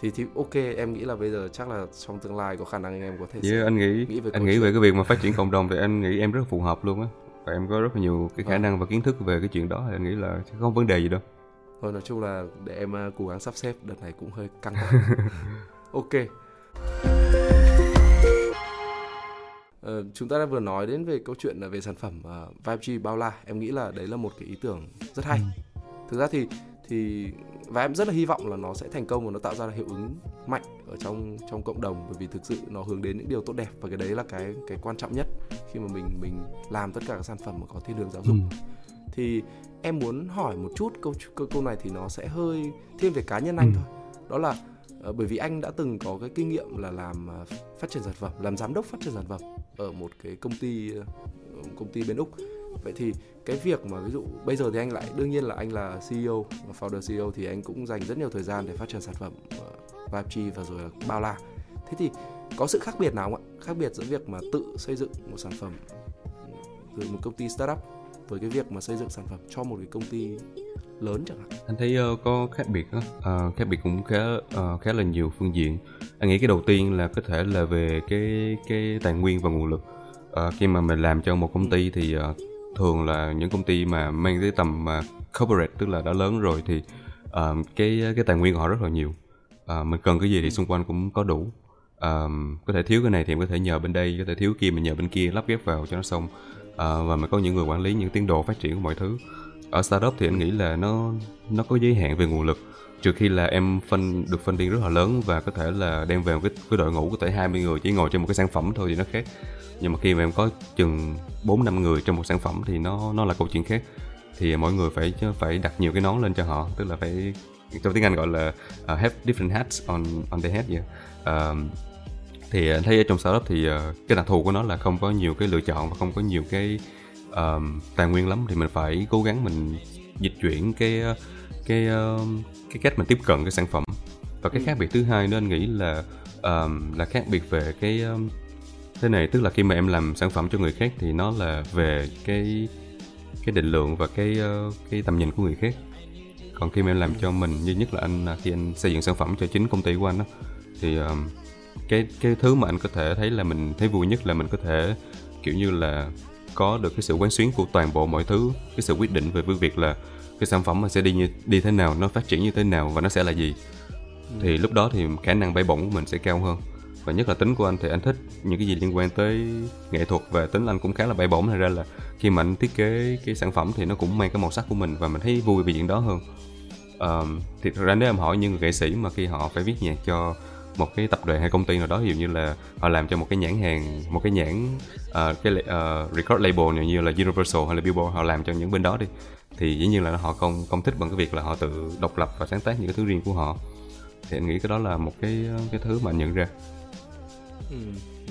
thì thì ok em nghĩ là bây giờ chắc là trong tương lai có khả năng em có thể yeah, anh nghĩ, nghĩ về anh nghĩ chuyện. về cái việc mà phát triển cộng đồng thì anh nghĩ em rất phù hợp luôn á và em có rất là nhiều cái khả vâng. năng và kiến thức về cái chuyện đó thì anh nghĩ là không vấn đề gì đâu thôi nói chung là để em uh, cố gắng sắp xếp đợt này cũng hơi căng ok. Uh, chúng ta đã vừa nói đến về câu chuyện về sản phẩm uh, Vibe G bao la em nghĩ là đấy là một cái ý tưởng rất hay. Ừ. thực ra thì thì và em rất là hy vọng là nó sẽ thành công và nó tạo ra hiệu ứng mạnh ở trong trong cộng đồng bởi vì thực sự nó hướng đến những điều tốt đẹp và cái đấy là cái cái quan trọng nhất khi mà mình mình làm tất cả các sản phẩm mà có thiên hướng giáo dục. Ừ. thì em muốn hỏi một chút câu câu câu này thì nó sẽ hơi thêm về cá nhân anh ừ. thôi. Đó là uh, bởi vì anh đã từng có cái kinh nghiệm là làm uh, phát triển sản phẩm làm giám đốc phát triển sản phẩm ở một cái công ty uh, công ty bên úc. Vậy thì cái việc mà ví dụ bây giờ thì anh lại đương nhiên là anh là CEO và founder CEO thì anh cũng dành rất nhiều thời gian để phát triển sản phẩm uh, Vibe và rồi là bao la. Thế thì có sự khác biệt nào không ạ? Khác biệt giữa việc mà tự xây dựng một sản phẩm từ một công ty startup với cái việc mà xây dựng sản phẩm cho một cái công ty lớn chẳng hạn? Anh thấy uh, có khác biệt đó. Uh, khác biệt cũng khá uh, khá là nhiều phương diện. Anh nghĩ cái đầu tiên là có thể là về cái cái tài nguyên và nguồn lực. Uh, khi mà mình làm cho một công ty thì uh, thường là những công ty mà mang tới tầm uh, corporate tức là đã lớn rồi thì uh, cái cái tài nguyên của họ rất là nhiều. Uh, mình cần cái gì thì xung quanh cũng có đủ. Uh, có thể thiếu cái này thì em có thể nhờ bên đây có thể thiếu kia mình nhờ bên kia lắp ghép vào cho nó xong uh, và mình có những người quản lý những tiến độ phát triển của mọi thứ. Ở startup thì anh nghĩ là nó nó có giới hạn về nguồn lực. Trừ khi là em phân được phân điên rất là lớn và có thể là đem về một cái, cái đội ngũ có thể 20 người chỉ ngồi trên một cái sản phẩm thôi thì nó khác. Nhưng mà khi mà em có chừng 4 năm người trong một sản phẩm thì nó nó là câu chuyện khác. Thì mỗi người phải phải đặt nhiều cái nón lên cho họ tức là phải trong tiếng Anh gọi là uh, have different hats on on their head yeah. Uh, ờ, thì anh thấy ở trong startup thì uh, cái đặc thù của nó là không có nhiều cái lựa chọn và không có nhiều cái uh, tài nguyên lắm. Thì mình phải cố gắng mình dịch chuyển cái cái uh, cái cách mình tiếp cận cái sản phẩm. Và cái ừ. khác biệt thứ hai nữa anh nghĩ là um, là khác biệt về cái um, thế này. Tức là khi mà em làm sản phẩm cho người khác thì nó là về cái cái định lượng và cái uh, cái tầm nhìn của người khác. Còn khi mà em làm cho mình như nhất là anh khi anh xây dựng sản phẩm cho chính công ty của anh đó thì um, cái cái thứ mà anh có thể thấy là mình thấy vui nhất là mình có thể kiểu như là có được cái sự quán xuyến của toàn bộ mọi thứ cái sự quyết định về việc là cái sản phẩm mình sẽ đi như đi thế nào nó phát triển như thế nào và nó sẽ là gì. Thì lúc đó thì khả năng bay bổng của mình sẽ cao hơn. Và nhất là tính của anh thì anh thích những cái gì liên quan tới nghệ thuật và tính anh cũng khá là bay bổng. Thành ra là khi mà anh thiết kế cái sản phẩm thì nó cũng mang cái màu sắc của mình và mình thấy vui vì chuyện đó hơn. Um, thì thực ra nếu em hỏi những người nghệ sĩ mà khi họ phải viết nhạc cho một cái tập đoàn hay công ty nào đó ví dụ như là họ làm cho một cái nhãn hàng một cái nhãn uh, cái uh, record label như là Universal hay là Billboard họ làm cho những bên đó đi. Thì dĩ nhiên là họ không không thích bằng cái việc là họ tự độc lập và sáng tác những cái thứ riêng của họ. Thì anh nghĩ cái đó là một cái cái thứ mà anh nhận ra. Ừ.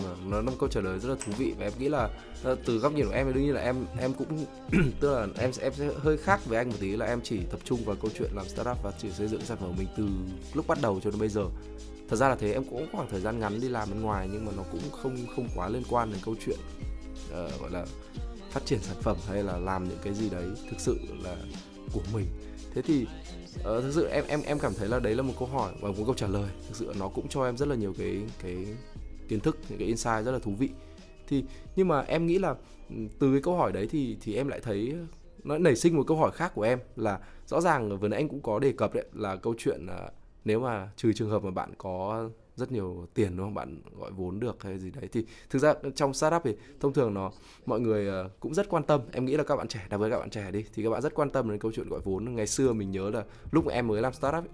Vâng, nó là một câu trả lời rất là thú vị và em nghĩ là ờ, từ góc nhìn của em thì đương nhiên là em em cũng tức là em em sẽ hơi khác với anh một tí là em chỉ tập trung vào câu chuyện làm startup và chỉ xây dựng sản phẩm của mình từ lúc bắt đầu cho đến bây giờ thật ra là thế em cũng khoảng thời gian ngắn đi làm bên ngoài nhưng mà nó cũng không không quá liên quan đến câu chuyện uh, gọi là phát triển sản phẩm hay là làm những cái gì đấy thực sự là của mình. Thế thì uh, thực sự em em em cảm thấy là đấy là một câu hỏi và một câu trả lời. Thực sự nó cũng cho em rất là nhiều cái cái kiến thức những cái insight rất là thú vị. Thì nhưng mà em nghĩ là ừ, từ cái câu hỏi đấy thì thì em lại thấy nó nảy sinh một câu hỏi khác của em là rõ ràng vừa nãy anh cũng có đề cập đấy là câu chuyện à, nếu mà trừ trường hợp mà bạn có rất nhiều tiền đúng không? Bạn gọi vốn được hay gì đấy thì thực ra trong startup thì thông thường nó mọi người ờ, cũng rất quan tâm. Em nghĩ là các bạn trẻ đặc biệt các bạn trẻ đi thì các bạn rất quan tâm đến câu chuyện gọi vốn. Ngày xưa mình nhớ là lúc mà em mới làm startup ấy,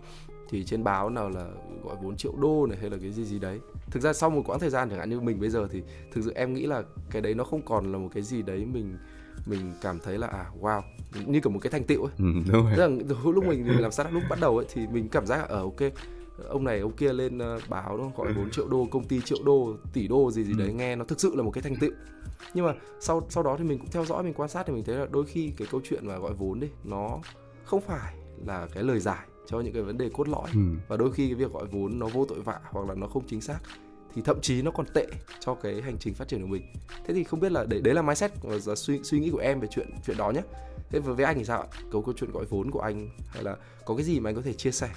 thì trên báo nào là gọi vốn triệu đô này hay là cái gì gì đấy. Thực ra sau một quãng thời gian chẳng hạn như mình bây giờ thì thực sự em nghĩ là cái đấy nó không còn là một cái gì đấy mình mình cảm thấy là à wow như kiểu một cái thành tựu ấy. Ừ, đúng rồi. Tức là lúc mình, mình làm startup lúc bắt đầu ấy thì mình cảm giác là ở ờ, ok ông này ông kia lên uh, báo nó gọi 4 triệu đô công ty triệu đô tỷ đô gì gì đấy ừ. nghe nó thực sự là một cái thành tựu. Nhưng mà sau sau đó thì mình cũng theo dõi mình quan sát thì mình thấy là đôi khi cái câu chuyện mà gọi vốn đi nó không phải là cái lời giải cho những cái vấn đề cốt lõi. Ừ. và đôi khi cái việc gọi vốn nó vô tội vạ hoặc là nó không chính xác thì thậm chí nó còn tệ cho cái hành trình phát triển của mình. Thế thì không biết là đấy đấy là mindset và suy suy nghĩ của em về chuyện chuyện đó nhé thế với anh thì sao ạ? Câu câu chuyện gọi vốn của anh hay là có cái gì mà anh có thể chia sẻ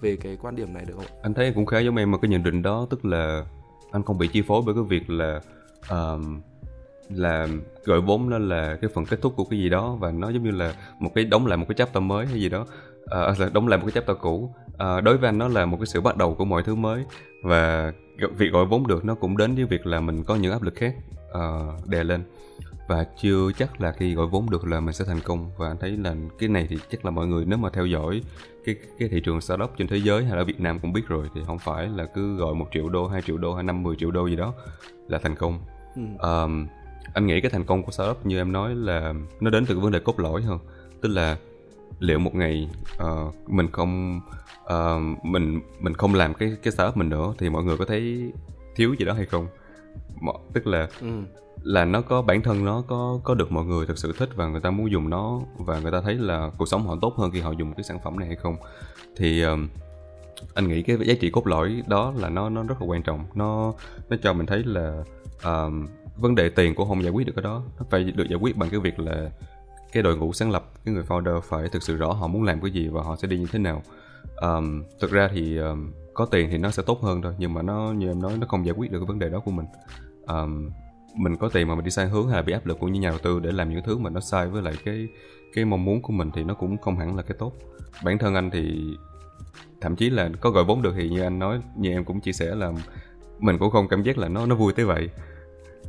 về cái quan điểm này được không anh thấy cũng khá giống em mà cái nhận định đó tức là anh không bị chi phối bởi cái việc là um, là gọi vốn nó là cái phần kết thúc của cái gì đó và nó giống như là một cái đóng lại một cái chapter mới hay gì đó. Ờ, là đóng lại một cái chapter cũ uh, đối với anh nó là một cái sự bắt đầu của mọi thứ mới và việc gọi vốn được nó cũng đến với việc là mình có những áp lực khác uh, đè lên và chưa chắc là khi gọi vốn được là mình sẽ thành công và anh thấy là cái này thì chắc là mọi người nếu mà theo dõi cái cái thị trường startup trên thế giới hay là Việt Nam cũng biết rồi thì không phải là cứ gọi một triệu đô, hai triệu đô hay năm mười triệu đô gì đó là thành công. Ừ. Um, anh nghĩ cái thành công của startup như em nói là nó đến từ cái vấn đề cốt lõi hơn, tức là liệu một ngày uh, mình không uh, mình mình không làm cái cái startup mình nữa thì mọi người có thấy thiếu gì đó hay không? Tức là ừ. là nó có bản thân nó có có được mọi người thực sự thích và người ta muốn dùng nó và người ta thấy là cuộc sống họ tốt hơn khi họ dùng cái sản phẩm này hay không? Thì um, anh nghĩ cái giá trị cốt lõi đó là nó nó rất là quan trọng. Nó nó cho mình thấy là um, vấn đề tiền cũng không giải quyết được cái đó. Nó phải được giải quyết bằng cái việc là cái đội ngũ sáng lập cái người founder phải thực sự rõ họ muốn làm cái gì và họ sẽ đi như thế nào um, thực ra thì um, có tiền thì nó sẽ tốt hơn thôi nhưng mà nó như em nói nó không giải quyết được cái vấn đề đó của mình. Um, mình có tiền mà mình đi sai hướng hay là bị áp lực của những nhà đầu tư để làm những thứ mà nó sai với lại cái cái mong muốn của mình thì nó cũng không hẳn là cái tốt. Bản thân anh thì thậm chí là có gọi vốn được thì như anh nói như em cũng chia sẻ là mình cũng không cảm giác là nó nó vui tới vậy.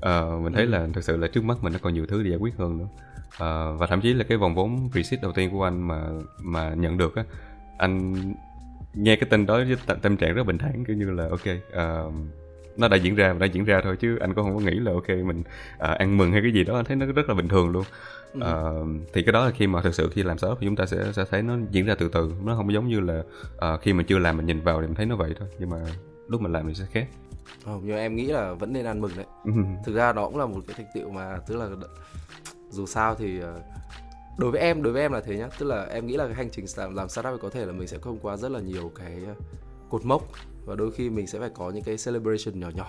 À, mình thấy ừ. là thực sự là trước mắt mình nó còn nhiều thứ để giải quyết hơn nữa. À, và thậm chí là cái vòng vốn reseed đầu tiên của anh mà mà nhận được á anh nghe cái tin đó với tâm trạng rất bình thản kiểu như là ok uh, nó đã diễn ra và đã diễn ra thôi chứ anh cũng không có nghĩ là ok mình à, ăn mừng hay cái gì đó anh thấy nó rất là bình thường luôn ừ. à, thì cái đó là khi mà thực sự khi làm startup thì chúng ta sẽ sẽ thấy nó diễn ra từ từ nó không giống như là à, khi mình chưa làm mình nhìn vào thì mình thấy nó vậy thôi nhưng mà lúc mình làm thì sẽ khác Ờ, nhưng em nghĩ là vẫn nên ăn mừng đấy. Ừ. Thực ra đó cũng là một cái thành tựu mà tức là dù sao thì đối với em đối với em là thế nhá. Tức là em nghĩ là cái hành trình làm, làm startup có thể là mình sẽ không qua rất là nhiều cái ờ, cột mốc. Và đôi khi mình sẽ phải có những cái celebration nhỏ nhỏ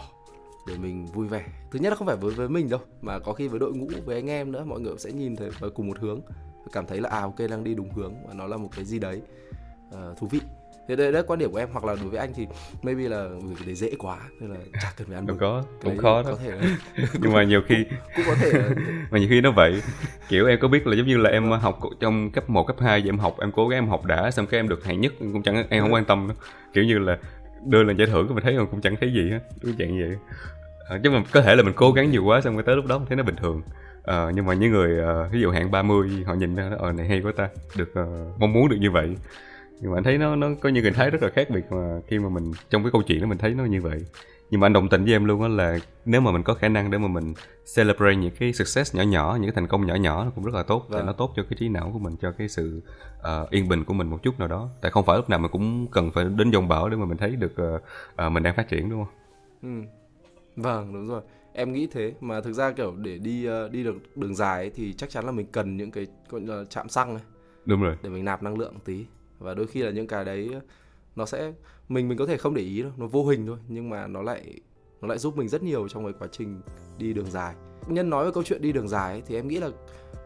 để mình vui vẻ. Thứ nhất là không phải với với mình đâu mà có khi với đội ngũ với anh em nữa mọi người sẽ nhìn thấy với cùng một hướng. Cảm thấy là à ok đang đi đúng hướng và nó là một cái gì đấy uh, thú vị thế đây là quan điểm của em. Hoặc là đối với anh thì maybe là cái đấy dễ quá nên là chả cần phải ăn đâu có cũng khó đó. có thể nhưng mà nhiều khi cũng có thể mà nhiều khi nó vậy. Kiểu em có biết là giống như là em học trong cấp 1, cấp 2 vậy em học em cố gắng em học đã xong cái em được hạng nhất cũng chẳng em không quan tâm nữa. Kiểu như là đưa lên giải thưởng mình thấy cũng chẳng thấy gì hết đúng dạng vậy. À, chứ mà có thể là mình cố gắng nhiều quá xong rồi tới lúc đó mình thấy nó bình thường. À, nhưng mà những người uh, ví dụ hạng 30 họ nhìn ra ờ này hay quá ta được uh, mong muốn được như vậy nhưng mà anh thấy nó nó có những hình thái rất là khác biệt mà khi mà mình trong cái câu chuyện đó mình thấy nó như vậy. Nhưng mà anh đồng tình với em luôn á là nếu mà mình có khả năng để mà mình celebrate những cái success nhỏ nhỏ những cái thành công nhỏ nhỏ nó cũng rất là tốt vâng. nó tốt cho cái trí não của mình cho cái sự uh, yên bình của mình một chút nào đó. Tại không phải lúc nào mình cũng cần phải đến dòng bão để mà mình thấy được uh, uh, mình đang phát triển đúng không? Ừ. vâng đúng rồi. Em nghĩ thế. Mà thực ra kiểu để đi uh, đi được đường dài ấy, thì chắc chắn là mình cần những cái gọi là chạm xăng này đúng rồi. Để mình nạp năng lượng tí và đôi khi là những cái đấy nó sẽ mình mình có thể không để ý đâu nó vô hình thôi nhưng mà nó lại nó lại giúp mình rất nhiều trong cái quá trình đi đường dài nhân nói về câu chuyện đi đường dài ấy, thì em nghĩ là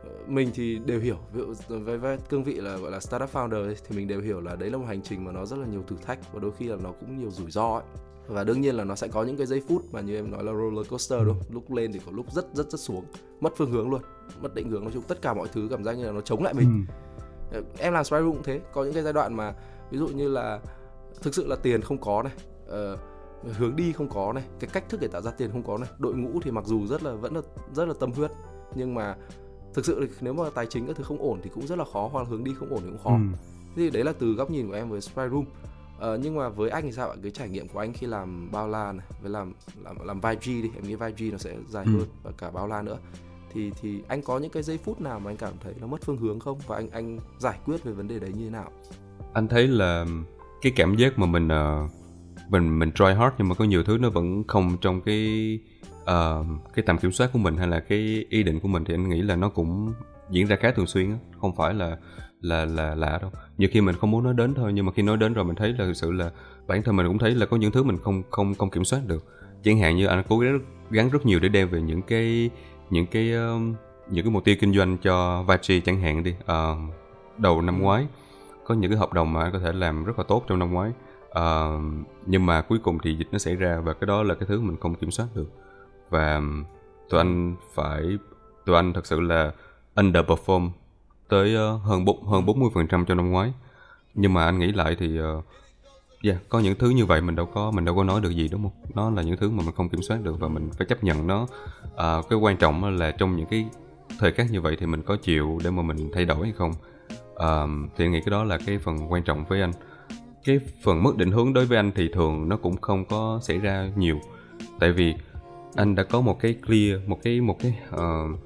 ờ, mình thì đều hiểu ví dụ ờ, với, với cương vị là gọi là startup founder ấy, thì mình đều hiểu là đấy là một hành trình mà nó rất là nhiều thử thách và đôi khi là nó cũng nhiều rủi ro ấy và đương nhiên là nó sẽ có những cái giây phút mà như em nói là roller coaster đúng không? lúc lên thì có lúc rất rất rất xuống mất phương hướng luôn mất định hướng nói chung tất cả mọi thứ cảm giác như là nó chống lại mình ừ em làm Sprite cũng thế có những cái giai đoạn mà ví dụ như là thực sự là tiền không có này uh, hướng đi không có này cái cách thức để tạo ra tiền không có này đội ngũ thì mặc dù rất là vẫn là rất là tâm huyết nhưng mà thực sự thì nếu mà tài chính các thứ không ổn thì cũng rất là khó hoặc là hướng đi không ổn thì cũng khó ừ. thì đấy là từ góc nhìn của em với Sprite Room Ờ, nhưng mà với anh thì sao ạ? Cái trải nghiệm của anh khi làm bao la này, với làm làm làm vai G đi, em nghĩ vai G nó sẽ dài ừ. hơn và cả bao la nữa. Thì thì anh có những cái giây phút nào mà anh cảm thấy nó mất phương hướng không? Và anh anh giải quyết về vấn đề đấy như thế nào? Anh thấy là cái cảm giác mà mình uh, mình mình try hard nhưng mà có nhiều thứ nó vẫn không trong cái uh, cái tầm kiểm soát của mình hay là cái ý định của mình thì anh nghĩ là nó cũng diễn ra khá thường xuyên á không phải là là là lạ đâu. Nhiều khi mình không muốn nói đến thôi nhưng mà khi nói đến rồi mình thấy là thực sự là bản thân mình cũng thấy là có những thứ mình không không không kiểm soát được. Chẳng hạn như anh cố gắng gắng rất nhiều để đem về những cái những cái uh, những cái mục tiêu kinh doanh cho Vachi chẳng hạn đi uh, đầu năm ngoái. Có những cái hợp đồng mà anh có thể làm rất là tốt trong năm ngoái. Uh, nhưng mà cuối cùng thì dịch nó xảy ra và cái đó là cái thứ mình không kiểm soát được. Và tụi anh phải tụi anh thật sự là underperform tới uh, hơn bốn hơn 40% cho năm ngoái. Nhưng mà anh nghĩ lại thì uh, yeah, có những thứ như vậy mình đâu có mình đâu có nói được gì đúng không? Nó là những thứ mà mình không kiểm soát được và mình phải chấp nhận nó. à, cái quan trọng là trong những cái thời khắc như vậy thì mình có chịu để mà mình thay đổi hay không. à, thì nghĩ cái đó là cái phần quan trọng với anh. Cái phần mất định hướng đối với anh thì thường nó cũng không có xảy ra nhiều. Tại vì anh đã có một cái clear, một cái một cái uh,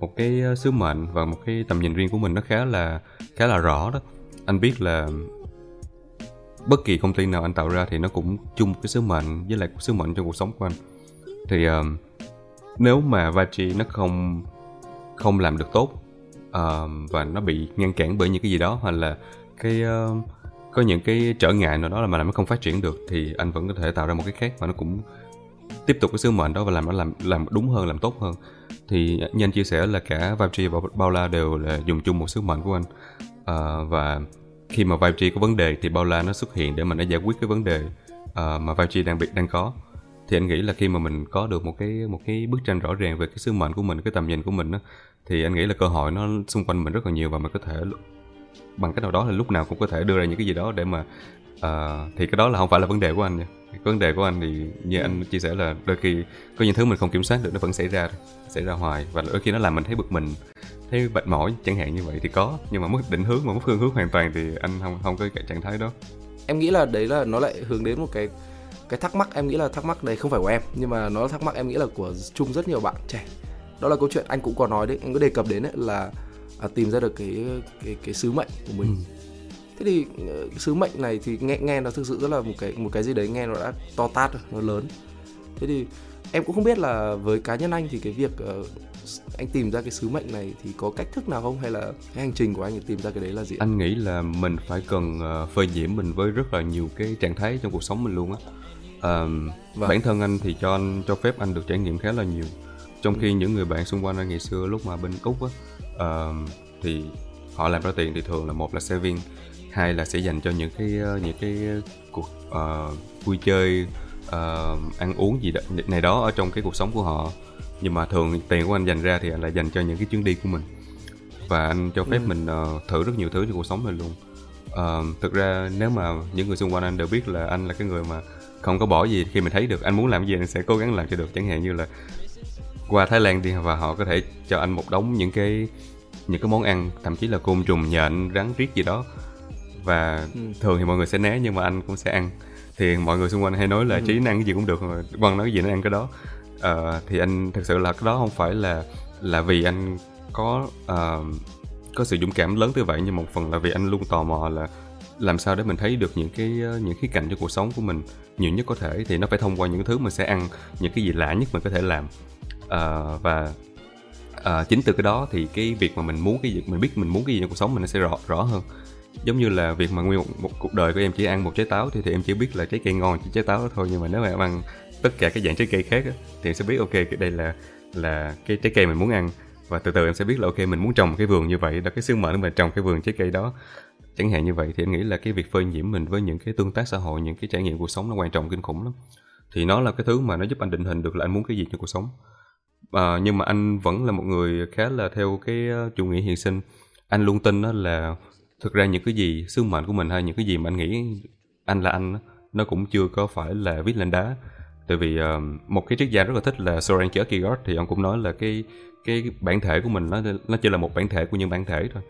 một cái sứ mệnh và một cái tầm nhìn riêng của mình nó khá là khá là rõ đó anh biết là bất kỳ công ty nào anh tạo ra thì nó cũng chung một cái sứ mệnh với lại sứ mệnh trong cuộc sống của anh. Thì uh, nếu mà Vachi nó không không làm được tốt uh, và nó bị ngăn cản bởi những cái gì đó hoặc là cái uh, có những cái trở ngại nào đó là mà làm nó không phát triển được thì anh vẫn có thể tạo ra một cái khác và nó cũng tiếp tục cái sứ mệnh đó và làm nó làm làm đúng hơn làm tốt hơn. Thì như anh chia sẻ là cả Vibe và Paula đều là dùng chung một sứ mệnh của anh. Uh, và khi mà Vibe có vấn đề thì Paula nó xuất hiện để mà nó giải quyết cái vấn đề uh, mà Vibe đang bị đang có. Thì anh nghĩ là khi mà mình có được một cái một cái bức tranh rõ ràng về cái sứ mệnh của mình cái tầm nhìn của mình đó, thì anh nghĩ là cơ hội nó xung quanh mình rất là nhiều và mình có thể bằng cách nào đó là lúc nào cũng có thể đưa ra những cái gì đó để mà uh, thì cái đó là không phải là vấn đề của anh nha. Vấn đề của anh thì như anh chia sẻ là đôi khi có những thứ mình không kiểm soát được nó vẫn xảy ra xảy ra hoài và đôi khi nó làm mình thấy bực mình thấy mệt mỏi chẳng hạn như vậy thì có nhưng mà mất định hướng mà mất phương hướng hoàn toàn thì anh không không có cái trạng thái đó. Em nghĩ là đấy là nó lại hướng đến một cái cái thắc mắc em nghĩ là thắc mắc này không phải của em nhưng mà nó thắc mắc em nghĩ là của chung rất nhiều bạn trẻ. Đó là câu chuyện anh cũng có nói đấy anh có đề cập đến ấy là à, tìm ra được cái cái cái sứ mệnh của mình. Ừ. Thế thì uh, sứ mệnh này thì nghe nghe nó thực sự rất là một cái một cái gì đấy nghe nó đã to tát rồi nó lớn. Thế thì em cũng không biết là với cá nhân anh thì cái việc uh, anh tìm ra cái sứ mệnh này thì có cách thức nào không? Hay là cái hành trình của anh để tìm ra cái đấy là gì anh nghĩ là mình phải cần uh, phơi nhiễm mình với rất là nhiều cái trạng thái trong cuộc sống mình luôn á. Uh, vâng. bản thân anh thì cho anh cho phép anh được trải nghiệm khá là nhiều. Trong khi ừ. những người bạn xung quanh anh ngày xưa lúc mà bên úc á uh, thì họ làm ra tiền thì thường là một là saving hai là sẽ dành cho những cái ờ, những cái cuộc uh, vui chơi uh, ăn uống gì đó, này đó ở trong cái cuộc sống của họ nhưng mà thường tiền của anh dành ra thì anh lại dành cho những cái chuyến đi của mình và anh cho phép ừ. mình uh, thử rất nhiều thứ trong cuộc sống mình luôn uh, thực ra nếu mà những người xung quanh anh đều biết là anh là cái người mà không có bỏ gì khi mình thấy được anh muốn làm gì anh sẽ cố gắng làm cho được chẳng hạn như là qua Thái Lan đi và họ có thể cho anh một đống những cái những cái món ăn thậm chí là côn trùng nhện rắn riết gì đó và ừ. thường thì mọi người sẽ né nhưng mà anh cũng sẽ ăn thì mọi người xung quanh hay nói là ừ. trí ăn cái gì cũng được mà quăng nói cái gì nó ăn cái đó uh, thì anh thật sự là cái đó không phải là là vì anh có uh, có sự dũng cảm lớn như vậy nhưng một phần là vì anh luôn tò mò là làm sao để mình thấy được những cái ờ, những khía cạnh trong cuộc sống của mình nhiều nhất có thể. Thì nó phải thông qua những thứ mình sẽ ăn những cái gì lạ nhất mình có thể làm. Uh, và uh, chính từ cái đó thì cái việc mà mình muốn cái gì mình biết mình muốn cái gì trong cuộc sống mình nó sẽ rõ rõ hơn. Giống như là việc mà nguyên một, một cuộc đời của em chỉ ăn một trái táo thì, thì em chỉ biết là trái cây ngon chỉ trái táo đó thôi nhưng mà nếu mà em ăn tất cả các dạng trái cây khác á, thì em sẽ biết ok đây là là cái trái cây mình muốn ăn. Và từ từ em sẽ biết là ok mình muốn trồng cái vườn như vậy đó cái sứ mệnh của mình trồng cái vườn trái cây đó. Chẳng hạn như vậy thì em nghĩ là cái việc phơi nhiễm mình với những cái tương tác xã hội những cái trải nghiệm cuộc sống nó quan trọng kinh khủng lắm. Thì nó là cái thứ mà nó giúp anh định hình được là anh muốn cái gì trong cuộc sống. À, nhưng mà anh vẫn là một người khá là theo cái ờ, chủ nghĩa hiện sinh. Anh luôn tin đó là thực ra những cái gì sứ mệnh của mình hay những cái gì mà anh nghĩ anh là anh nó cũng chưa có phải là viết lên đá tại vì uh, một cái triết gia rất là thích là Soren Kierkegaard thì ông cũng nói là cái cái bản thể của mình nó nó chỉ là một bản thể của những bản thể thôi.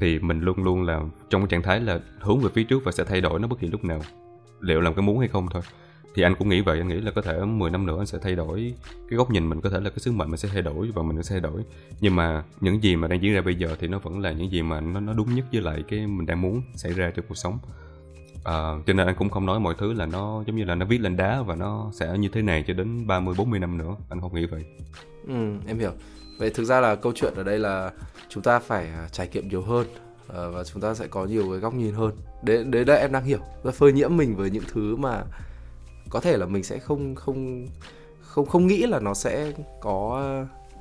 Thì mình luôn luôn là trong cái trạng thái là hướng về phía trước và sẽ thay đổi nó bất kỳ lúc nào liệu làm cái muốn hay không thôi. Thì anh cũng nghĩ vậy anh nghĩ là có thể 10 năm nữa anh sẽ thay đổi cái góc nhìn mình có thể là cái sứ mệnh mình sẽ thay đổi và mình sẽ thay đổi. Nhưng mà những gì mà đang diễn ra bây giờ thì nó vẫn là những gì mà nó nó đúng nhất với lại cái mình đang muốn xảy ra trong cuộc sống à, cho nên anh cũng không nói mọi thứ là nó giống như là nó viết lên đá và nó sẽ như thế này cho đến 30 40 năm nữa. Anh không nghĩ vậy. Ừ em hiểu. Vậy thực ra là câu chuyện ở đây là chúng ta phải à, trải nghiệm nhiều hơn ờ, và chúng ta sẽ có nhiều cái góc nhìn hơn. Đấy đấy là em đang hiểu. Và phơi nhiễm mình với những thứ mà có thể là mình sẽ không không không không nghĩ là nó sẽ có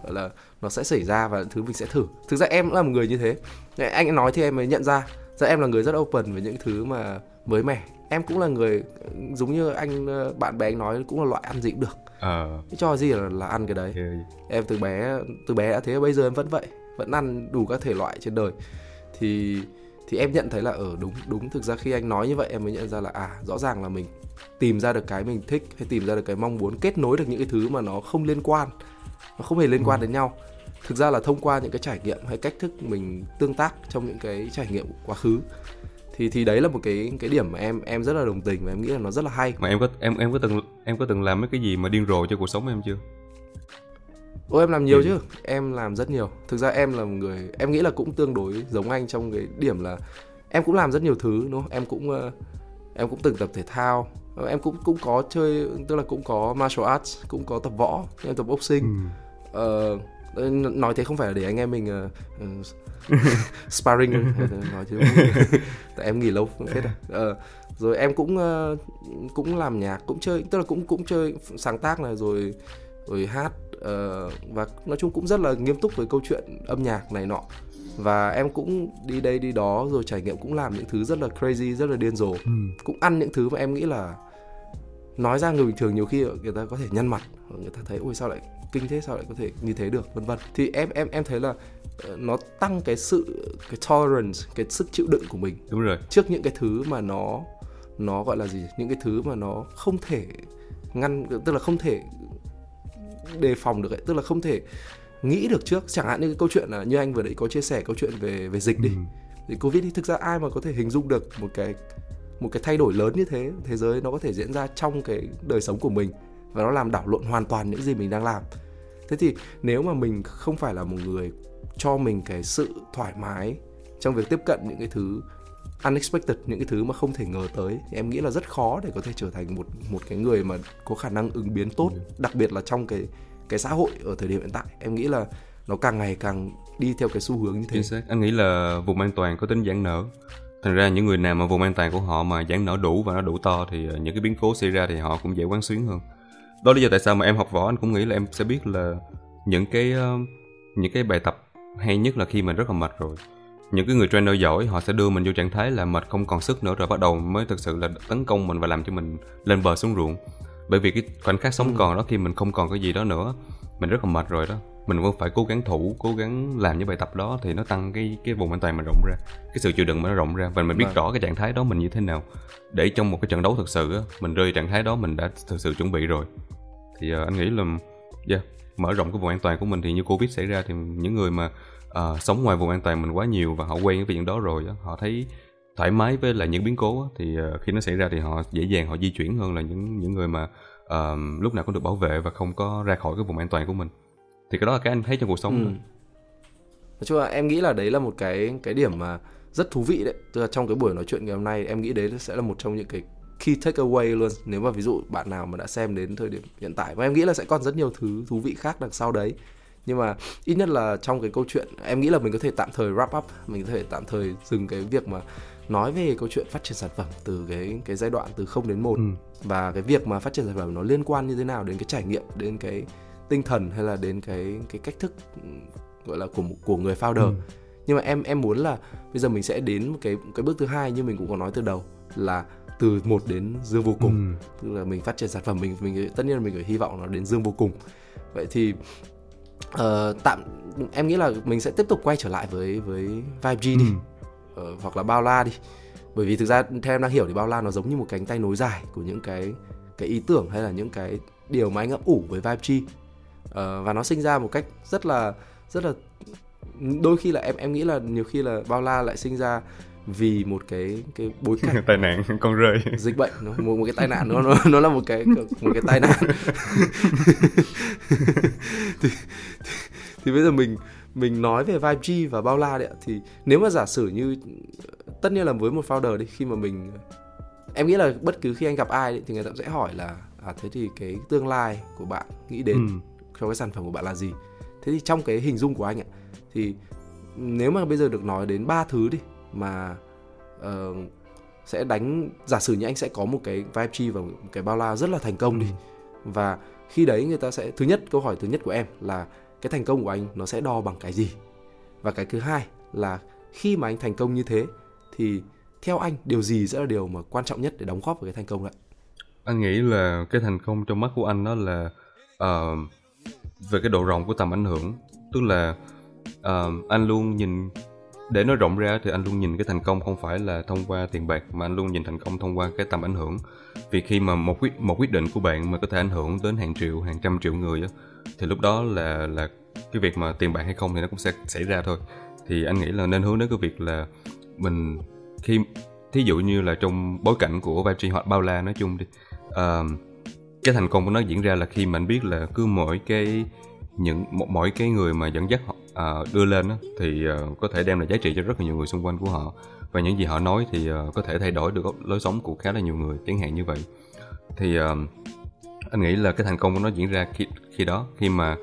gọi là nó sẽ xảy ra và thứ mình sẽ thử. Thực ra em cũng là một người như thế. Anh nói thì em mới nhận ra. Ra em là người rất open với những thứ mà mới mẻ em cũng là người giống như anh ờ, bạn bè anh nói cũng là loại ăn gì cũng được. Ờ. Cái cho gì là, là ăn cái đấy. Yeah. em từ bé từ bé đã thế bây giờ em vẫn vậy vẫn ăn đủ các thể loại trên đời. Thì thì em nhận thấy là ở ờ, đúng đúng thực ra khi anh nói như vậy em mới nhận ra là à rõ ràng là mình tìm ra được cái mình thích hay tìm ra được cái mong muốn kết nối được những cái thứ mà nó không liên quan nó không hề liên quan ừ. đến nhau. Thực ra là thông qua những cái trải nghiệm hay cách thức mình tương tác trong những cái trải nghiệm quá khứ thì thì đấy là một cái cái điểm mà em em rất là đồng tình và em nghĩ là nó rất là hay mà em có em em có từng em có từng làm mấy cái gì mà điên rồ cho cuộc sống em chưa Ôi em làm nhiều ừ. chứ, em làm rất nhiều. Thực ra em là một người, em nghĩ là cũng tương đối giống anh trong cái điểm là em cũng làm rất nhiều thứ đúng không? Em cũng uh, em cũng từng tập thể thao, em cũng cũng có chơi, tức là cũng có martial arts, cũng có tập võ, em tập boxing. Ừ. Uh, nói thế không phải là để anh em mình uh, uh, sparring nói chứ tại em nghỉ lâu phết rồi uh, rồi em cũng uh, cũng làm nhạc cũng chơi tức là cũng cũng chơi sáng tác này rồi rồi hát uh, và nói chung cũng rất là nghiêm túc với câu chuyện âm nhạc này nọ. Và em cũng đi đây đi đó rồi trải nghiệm cũng làm những thứ rất là crazy rất là điên rồ. Ừ. cũng ăn những thứ mà em nghĩ là nói ra người bình thường nhiều khi người ta có thể nhăn mặt người ta thấy ôi sao lại kinh thế sao lại có thể như thế được? vân vân. Thì em em em thấy là uh, nó tăng cái sự cái tolerance cái sức chịu đựng của mình. Đúng rồi. Trước những cái thứ mà nó nó gọi là gì? Những cái thứ mà nó không thể ngăn tức là không thể đề phòng được ấy tức là không thể nghĩ được trước. Chẳng hạn như cái câu chuyện là như anh vừa nãy có chia sẻ câu chuyện về về dịch đi. Ừ. dịch covid thì thực ra ai mà có thể hình dung được một cái một cái thay đổi lớn như thế thế giới nó có thể diễn ra trong cái đời sống của mình và nó làm đảo lộn hoàn toàn những gì mình đang làm. Thế thì nếu mà mình không phải là một người cho mình cái sự thoải mái trong việc tiếp cận những cái thứ unexpected những cái thứ mà không thể ngờ tới thì em nghĩ là rất khó để có thể trở thành một một cái người mà có khả năng ứng biến tốt ừ. đặc biệt là trong cái cái xã hội ở thời điểm hiện tại. Em nghĩ là nó càng ngày càng đi theo cái xu hướng như thế. Chính xác. Anh nghĩ là vùng an toàn có tính giãn nở thành ra những người nào mà vùng an toàn của họ mà giãn nở đủ và nó đủ to thì ờ, những cái biến cố xảy ra thì họ cũng dễ quán xuyến hơn. Đó lý do tại sao mà em học võ anh cũng nghĩ là em sẽ biết là những cái uh, những cái bài tập hay nhất là khi mình rất là mệt rồi. Những cái người trainer giỏi họ sẽ đưa mình vô trạng thái là mệt không còn sức nữa rồi bắt đầu mới thực sự là tấn công mình và làm cho mình lên bờ xuống ruộng. Bởi vì cái khoảnh khắc sống ừ. còn đó khi mình không còn cái gì đó nữa mình rất là mệt rồi đó mình vẫn phải cố gắng thủ cố gắng làm những bài tập đó thì nó tăng cái cái vùng an toàn mình rộng ra cái sự chịu đựng mình nó rộng ra. Và mình biết vâng. rõ cái trạng thái đó mình như thế nào. Để trong một cái trận đấu thực sự á mình rơi trạng thái đó mình đã thực sự chuẩn bị rồi. Thì uh, anh nghĩ là yeah, mở rộng cái vùng an toàn của mình thì như covid xảy ra thì những người mà uh, sống ngoài vùng an toàn mình quá nhiều và họ quen với chuyện đó rồi đó, họ thấy thoải mái với lại những biến cố đó, thì uh, khi nó xảy ra thì họ dễ dàng họ di chuyển hơn là những những người mà uh, lúc nào cũng được bảo vệ và không có ra khỏi cái vùng an toàn của mình thì cái đó là cái anh thấy trong cuộc sống ừ. nói chung là em nghĩ là đấy là một cái cái điểm mà rất thú vị đấy. Tức là trong cái buổi nói chuyện ngày hôm nay em nghĩ đấy sẽ là một trong những cái key takeaway luôn. Nếu mà ví dụ bạn nào mà đã xem đến thời điểm hiện tại. Và em nghĩ là sẽ còn rất nhiều thứ thú vị khác đằng sau đấy. Nhưng mà ít nhất là trong cái câu chuyện em nghĩ là mình có thể tạm thời wrap up. Mình có thể tạm thời dừng cái việc mà nói về câu chuyện phát triển sản phẩm từ cái cái giai đoạn từ 0 đến 1 ừ. và cái việc mà phát triển sản phẩm nó liên quan như thế nào đến cái trải nghiệm đến cái tinh thần hay là đến cái cái cách thức gọi là của của người founder ừ. nhưng mà em em muốn là bây giờ mình sẽ đến một cái cái bước thứ hai như mình cũng có nói từ đầu là từ một đến dương vô cùng ừ. tức là mình phát triển sản phẩm mình mình tất nhiên là mình phải hy vọng nó đến dương vô cùng vậy thì uh, tạm em nghĩ là mình sẽ tiếp tục quay trở lại với với Vibe G đi ừ. uh, hoặc là bao la đi bởi vì thực ra theo em đang hiểu thì bao la nó giống như một cánh tay nối dài của những cái cái ý tưởng hay là những cái điều mà anh ấp ủ với Vibe G uh, và nó sinh ra một cách rất là rất là đôi khi là em em nghĩ là nhiều khi là bao la lại sinh ra vì một cái cái bối cảnh tai nạn con rơi. dịch bệnh nó một, một cái tai nạn nó nó nó là một cái một cái tai nạn. Thì, thì thì bây giờ mình mình nói về vibe G và bao la đấy thì nếu mà giả sử như tất nhiên là với một founder đi khi mà mình em nghĩ là bất cứ khi anh gặp ai thì người ta sẽ hỏi là à thế thì cái tương lai của bạn nghĩ đến ừ cho cái sản phẩm của bạn là gì. Thế thì trong cái hình dung của anh ạ thì nếu mà bây giờ được nói đến ba thứ đi mà uh, sẽ đánh giả sử như anh sẽ có một cái vibe chi và một cái bao la rất là thành công đi. Và khi đấy người ta sẽ thứ nhất câu hỏi thứ nhất của em là cái thành công của anh nó sẽ đo bằng cái gì? Và cái thứ hai là khi mà anh thành công như thế thì theo anh điều gì sẽ là điều mà quan trọng nhất để đóng góp vào cái thành công đấy anh nghĩ là cái thành công trong mắt của anh đó là uh, về cái độ rộng của tầm ảnh hưởng. Tức là uh, anh luôn nhìn để nói rộng ra thì anh luôn nhìn cái thành công không phải là thông qua tiền bạc mà anh luôn nhìn thành công thông qua cái tầm ảnh hưởng. Vì khi mà một quyết một quyết định của bạn mà có thể ảnh hưởng đến hàng triệu hàng trăm triệu người đó, thì lúc đó là là cái việc mà tiền bạc hay không thì nó cũng sẽ xảy ra thôi. Thì anh nghĩ là nên hướng đến cái việc là mình khi thí dụ như là trong bối cảnh của vai trò hoặc bao la nói chung đi uh, cái thành công của nó diễn ra là khi mà anh biết là cứ mỗi cái những mỗi cái người mà dẫn dắt họ uh, đưa lên đó, thì uh, có thể đem lại giá trị cho rất là nhiều người xung quanh của họ. Và những gì họ nói thì uh, có thể thay đổi được lối sống của khá là nhiều người chẳng hạn như vậy. Thì uh, anh nghĩ là cái thành công của nó diễn ra khi khi đó khi mà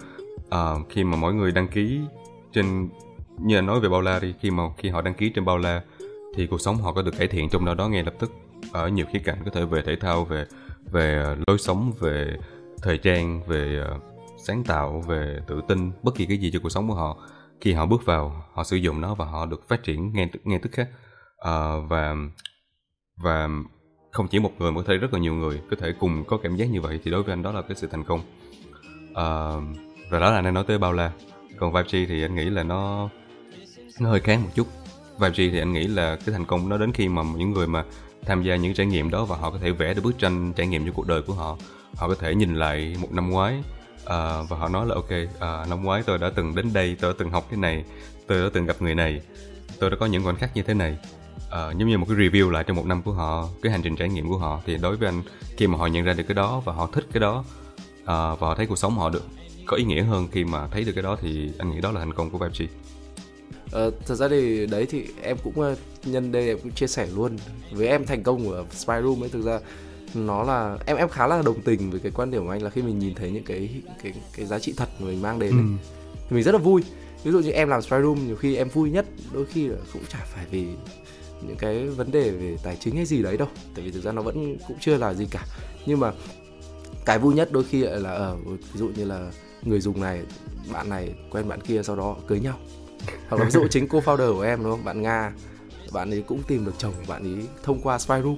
uh, khi mà mỗi người đăng ký trên như anh nói về bao la đi khi mà khi họ đăng ký trên bao la thì cuộc sống họ có được cải thiện trong đó đó ngay lập tức ở nhiều khía cạnh có thể về thể thao về về ờ, lối sống về thời trang về ờ, sáng tạo về tự tin bất kỳ cái gì cho cuộc sống của họ. Khi họ bước vào họ sử dụng nó và họ được phát triển ngay ngay tức khắc. À, và và không chỉ một người mà có thể rất là nhiều người có thể cùng có cảm giác như vậy thì đối với anh đó là cái sự thành công. À, và đó là anh nói tới bao la. Còn vibe G thì anh nghĩ là nó nó hơi khác một chút. Vibe G thì anh nghĩ là cái thành công nó đến khi mà những người mà tham gia những trải nghiệm đó và họ có thể vẽ được bức tranh trải nghiệm cho cuộc đời của họ. Họ có thể nhìn lại một năm ngoái uh, và họ nói là ok uh, năm ngoái tôi đã từng đến đây tôi đã từng học cái này tôi đã từng gặp người này tôi đã có những khoảnh khắc như thế này. Uh, giống như một cái review lại trong một năm của họ cái hành trình trải nghiệm của họ. Thì đối với anh khi mà họ nhận ra được cái đó và họ thích cái đó uh, và họ thấy cuộc sống họ được có ý nghĩa hơn khi mà thấy được cái đó thì anh nghĩ đó là thành công của Vibe Uh, thật ra thì đấy thì em cũng nhân đây em cũng chia sẻ luôn. Với em thành công của Spy Room ấy thực ra nó là em em khá là đồng tình với cái quan điểm của anh là khi mình nhìn thấy những cái cái cái giá trị thật mà mình mang đến ấy, ừ. thì mình rất là vui. Ví dụ như em làm Spy Room nhiều khi em vui nhất đôi khi là cũng chả phải vì những cái vấn đề về tài chính hay gì đấy đâu. Tại vì thực ra nó vẫn cũng chưa là gì cả. Nhưng mà cái vui nhất đôi khi lại là ở ờ, ví dụ như là người dùng này bạn này quen bạn kia sau đó cưới nhau. Hoặc là ví dụ chính cô founder của em đúng không? Bạn nga bạn ấy cũng tìm được chồng của bạn ấy thông qua spy room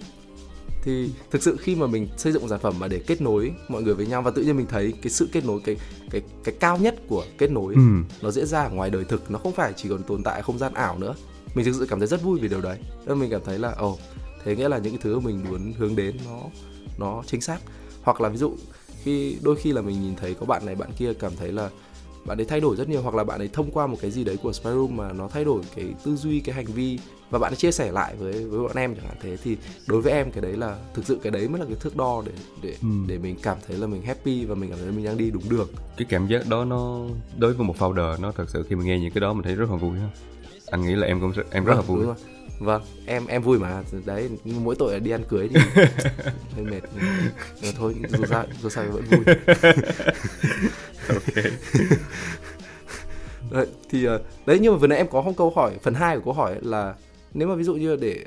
thì thực sự khi mà mình xây dựng một sản phẩm mà để kết nối mọi người với nhau và tự nhiên mình thấy cái sự kết nối cái cái cái cao nhất của kết nối ừ. nó diễn ra ở ngoài đời thực nó không phải chỉ còn tồn tại không gian ảo nữa. Mình thực sự cảm thấy rất vui vì điều đấy. Nên mình cảm thấy là ồ oh, thế nghĩa là những cái thứ mình muốn hướng đến nó nó chính xác. Hoặc là ví dụ khi đôi khi là mình nhìn thấy có bạn này bạn kia cảm thấy là bạn ấy thay đổi rất nhiều hoặc là bạn ấy thông qua một cái gì đấy của Spy Room mà nó thay đổi cái tư duy cái hành vi và bạn chia sẻ lại với với bọn em chẳng hạn thế. Thì đối với em cái đấy là thực sự cái đấy mới là cái thước đo để để ừ. để mình cảm thấy là mình happy và mình cảm thấy mình đang đi đúng đường. Cái cảm giác đó nó đối với một founder nó thật sự khi mình nghe những cái đó mình thấy rất là vui ha. Anh nghĩ là em cũng em rất vâng, là vui. rồi. vâng em em vui mà. Đấy mỗi tội là đi ăn cưới thì hơi mệt. Nhưng thôi dù sao dù sao vẫn vui. Ok. Đấy, thì ờ, đấy nhưng mà vừa nãy em có không câu hỏi phần 2 của câu hỏi là nếu mà ví dụ như để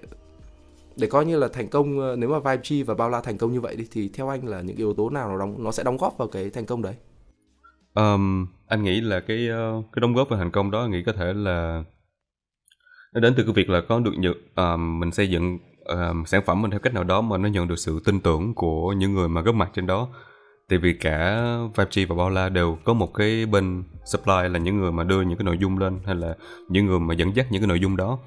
để coi như là thành công ờ, nếu mà Vibe chi và bao la thành công như vậy đi thì theo anh là những yếu tố nào nó đóng nó sẽ đóng góp vào cái thành công đấy? um, anh nghĩ là cái ờ, cái đóng góp vào thành công đó anh nghĩ có thể là nó đến từ cái việc là có được nhận um, mình xây dựng um, sản phẩm mình theo cách nào đó mà nó nhận được sự tin tưởng của những người mà góp mặt trên đó tại vì cả Vibe và Paula đều có một cái bên supply là những người mà đưa những cái nội dung lên hay là những người mà dẫn dắt những cái nội dung đó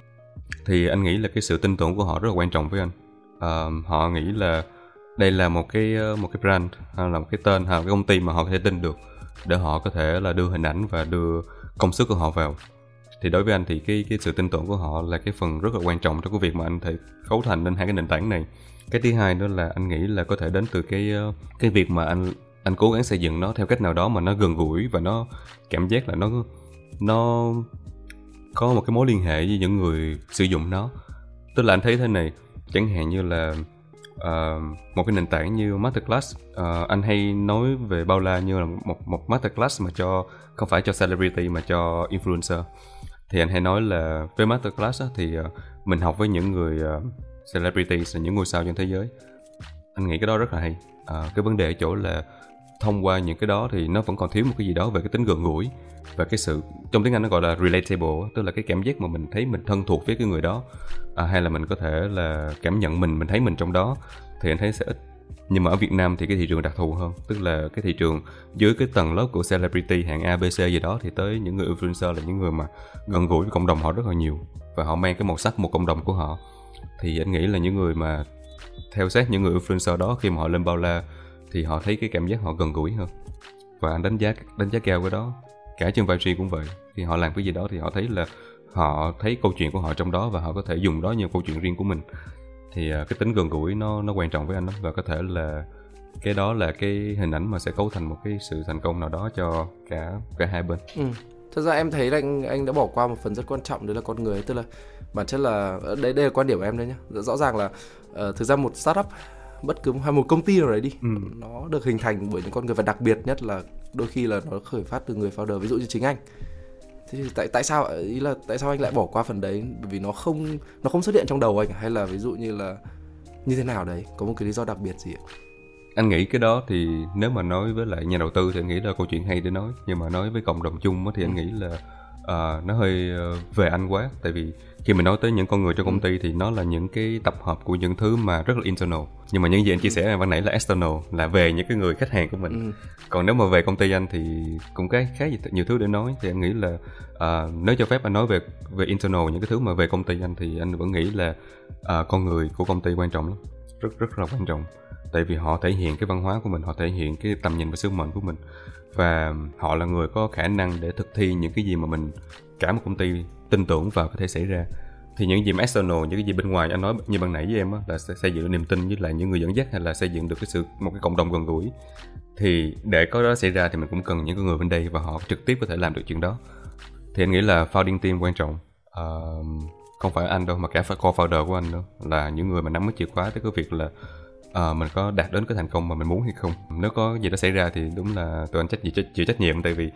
thì anh nghĩ là cái sự tin tưởng của họ rất là quan trọng với anh. Uh, họ nghĩ là đây là một cái ờ, một cái brand hay là một cái tên hay là một cái công ty mà họ có thể tin được để họ có thể là đưa hình ảnh và đưa công sức của họ vào. Thì đối với anh thì cái cái sự tin tưởng của họ là cái phần rất là quan trọng trong cái việc mà anh thể cấu thành nên hai cái nền tảng này. Cái thứ hai đó là anh nghĩ là có thể đến từ cái ờ, cái việc mà anh anh cố gắng xây dựng nó theo cách nào đó mà nó gần gũi và nó cảm giác là nó nó có một cái mối liên hệ với những người sử dụng nó. Tức là anh thấy thế này chẳng hạn như là uh, một cái nền tảng như masterclass uh, anh hay nói về bao la như là một một masterclass mà cho không phải cho celebrity mà cho influencer. Thì anh hay nói là với masterclass á, thì uh, mình học với những người uh, celebrities là những ngôi sao trên thế giới. Anh nghĩ cái đó rất là hay. Uh, cái vấn đề ở chỗ là thông qua những cái đó thì nó vẫn còn thiếu một cái gì đó về cái tính gần gũi và cái sự trong tiếng Anh nó gọi là relatable tức là cái cảm giác mà mình thấy mình thân thuộc với cái người đó. À, hay là mình có thể là cảm nhận mình mình thấy mình trong đó thì anh thấy sẽ ít. Nhưng mà ở Việt Nam thì cái thị trường đặc thù hơn tức là cái thị trường dưới cái tầng lớp của celebrity hạng ABC gì đó thì tới những người influencer là những người mà gần gũi với cộng đồng họ rất là nhiều và họ mang cái màu sắc một cộng đồng của họ. Thì anh nghĩ là những người mà theo sát những người influencer đó khi mà họ lên bao la thì họ thấy cái cảm giác họ gần gũi hơn và anh đánh giá đánh giá cao cái đó cả trên vai cũng vậy khi họ làm cái gì đó thì họ thấy là họ thấy câu chuyện của họ trong đó và họ có thể dùng đó như câu chuyện riêng của mình thì à, cái tính gần gũi nó nó quan trọng với anh đó và có thể là cái đó là cái hình ảnh mà sẽ cấu thành một cái sự thành công nào đó cho cả cả hai bên. Ừ. Thật ra em thấy là anh anh đã bỏ qua một phần rất quan trọng đấy là con người tức là bản chất là đây đây là quan điểm của em đấy nhá. Rõ ràng là uh, thực ra một startup bất cứ hay một công ty nào đấy đi ừ. nó được hình thành bởi những con người và đặc biệt nhất là đôi khi là nó khởi phát từ người founder ví dụ như chính anh. Thế thì tại tại sao ý là tại sao anh lại bỏ qua phần đấy? Bởi vì nó không nó không xuất hiện trong đầu anh hay là ví dụ như là như thế nào đấy? Có một cái lý do đặc biệt gì ạ? Anh nghĩ cái đó thì nếu mà nói với lại nhà đầu tư thì anh nghĩ là câu chuyện hay để nói. Nhưng mà nói với cộng đồng chung thì anh ừ. nghĩ là uh, nó hơi uh, về anh quá. Tại vì khi mình nói tới những con người trong công ty thì nó là những cái tập hợp của những thứ mà rất là internal. Nhưng mà những gì anh chia sẻ ban nãy là external là về những cái người khách hàng của mình. Ừ. còn nếu mà về công ty anh thì cũng cái khá nhiều thứ để nói. Thì anh nghĩ là uh, nếu cho phép anh nói về về internal những cái thứ mà về công ty anh thì anh vẫn nghĩ là uh, con người của công ty quan trọng lắm. Rất rất là quan trọng. Tại vì họ thể hiện cái văn hóa của mình họ thể hiện cái tầm nhìn và sứ mệnh của mình và họ là người có khả năng để thực thi những cái gì mà mình cả một công ty tin tưởng vào có thể xảy ra. Thì những gì mà external những cái gì bên ngoài anh nói như ban nãy với em á là sẽ xây dựng niềm tin với lại những người dẫn dắt hay là xây dựng được cái sự một cái cộng đồng gần gũi. Thì để có đó xảy ra thì mình cũng cần những người bên đây và họ trực tiếp có thể làm được chuyện đó. Thì anh nghĩ là founding team quan trọng. Uh, không phải anh đâu mà cả co-founder của anh đâu là những người mà nắm cái chìa khóa tới cái việc là uh, mình có đạt đến cái thành công mà mình muốn hay không? Nếu có gì đó xảy ra thì đúng là tụi anh trách chịu, chịu trách nhiệm tại vì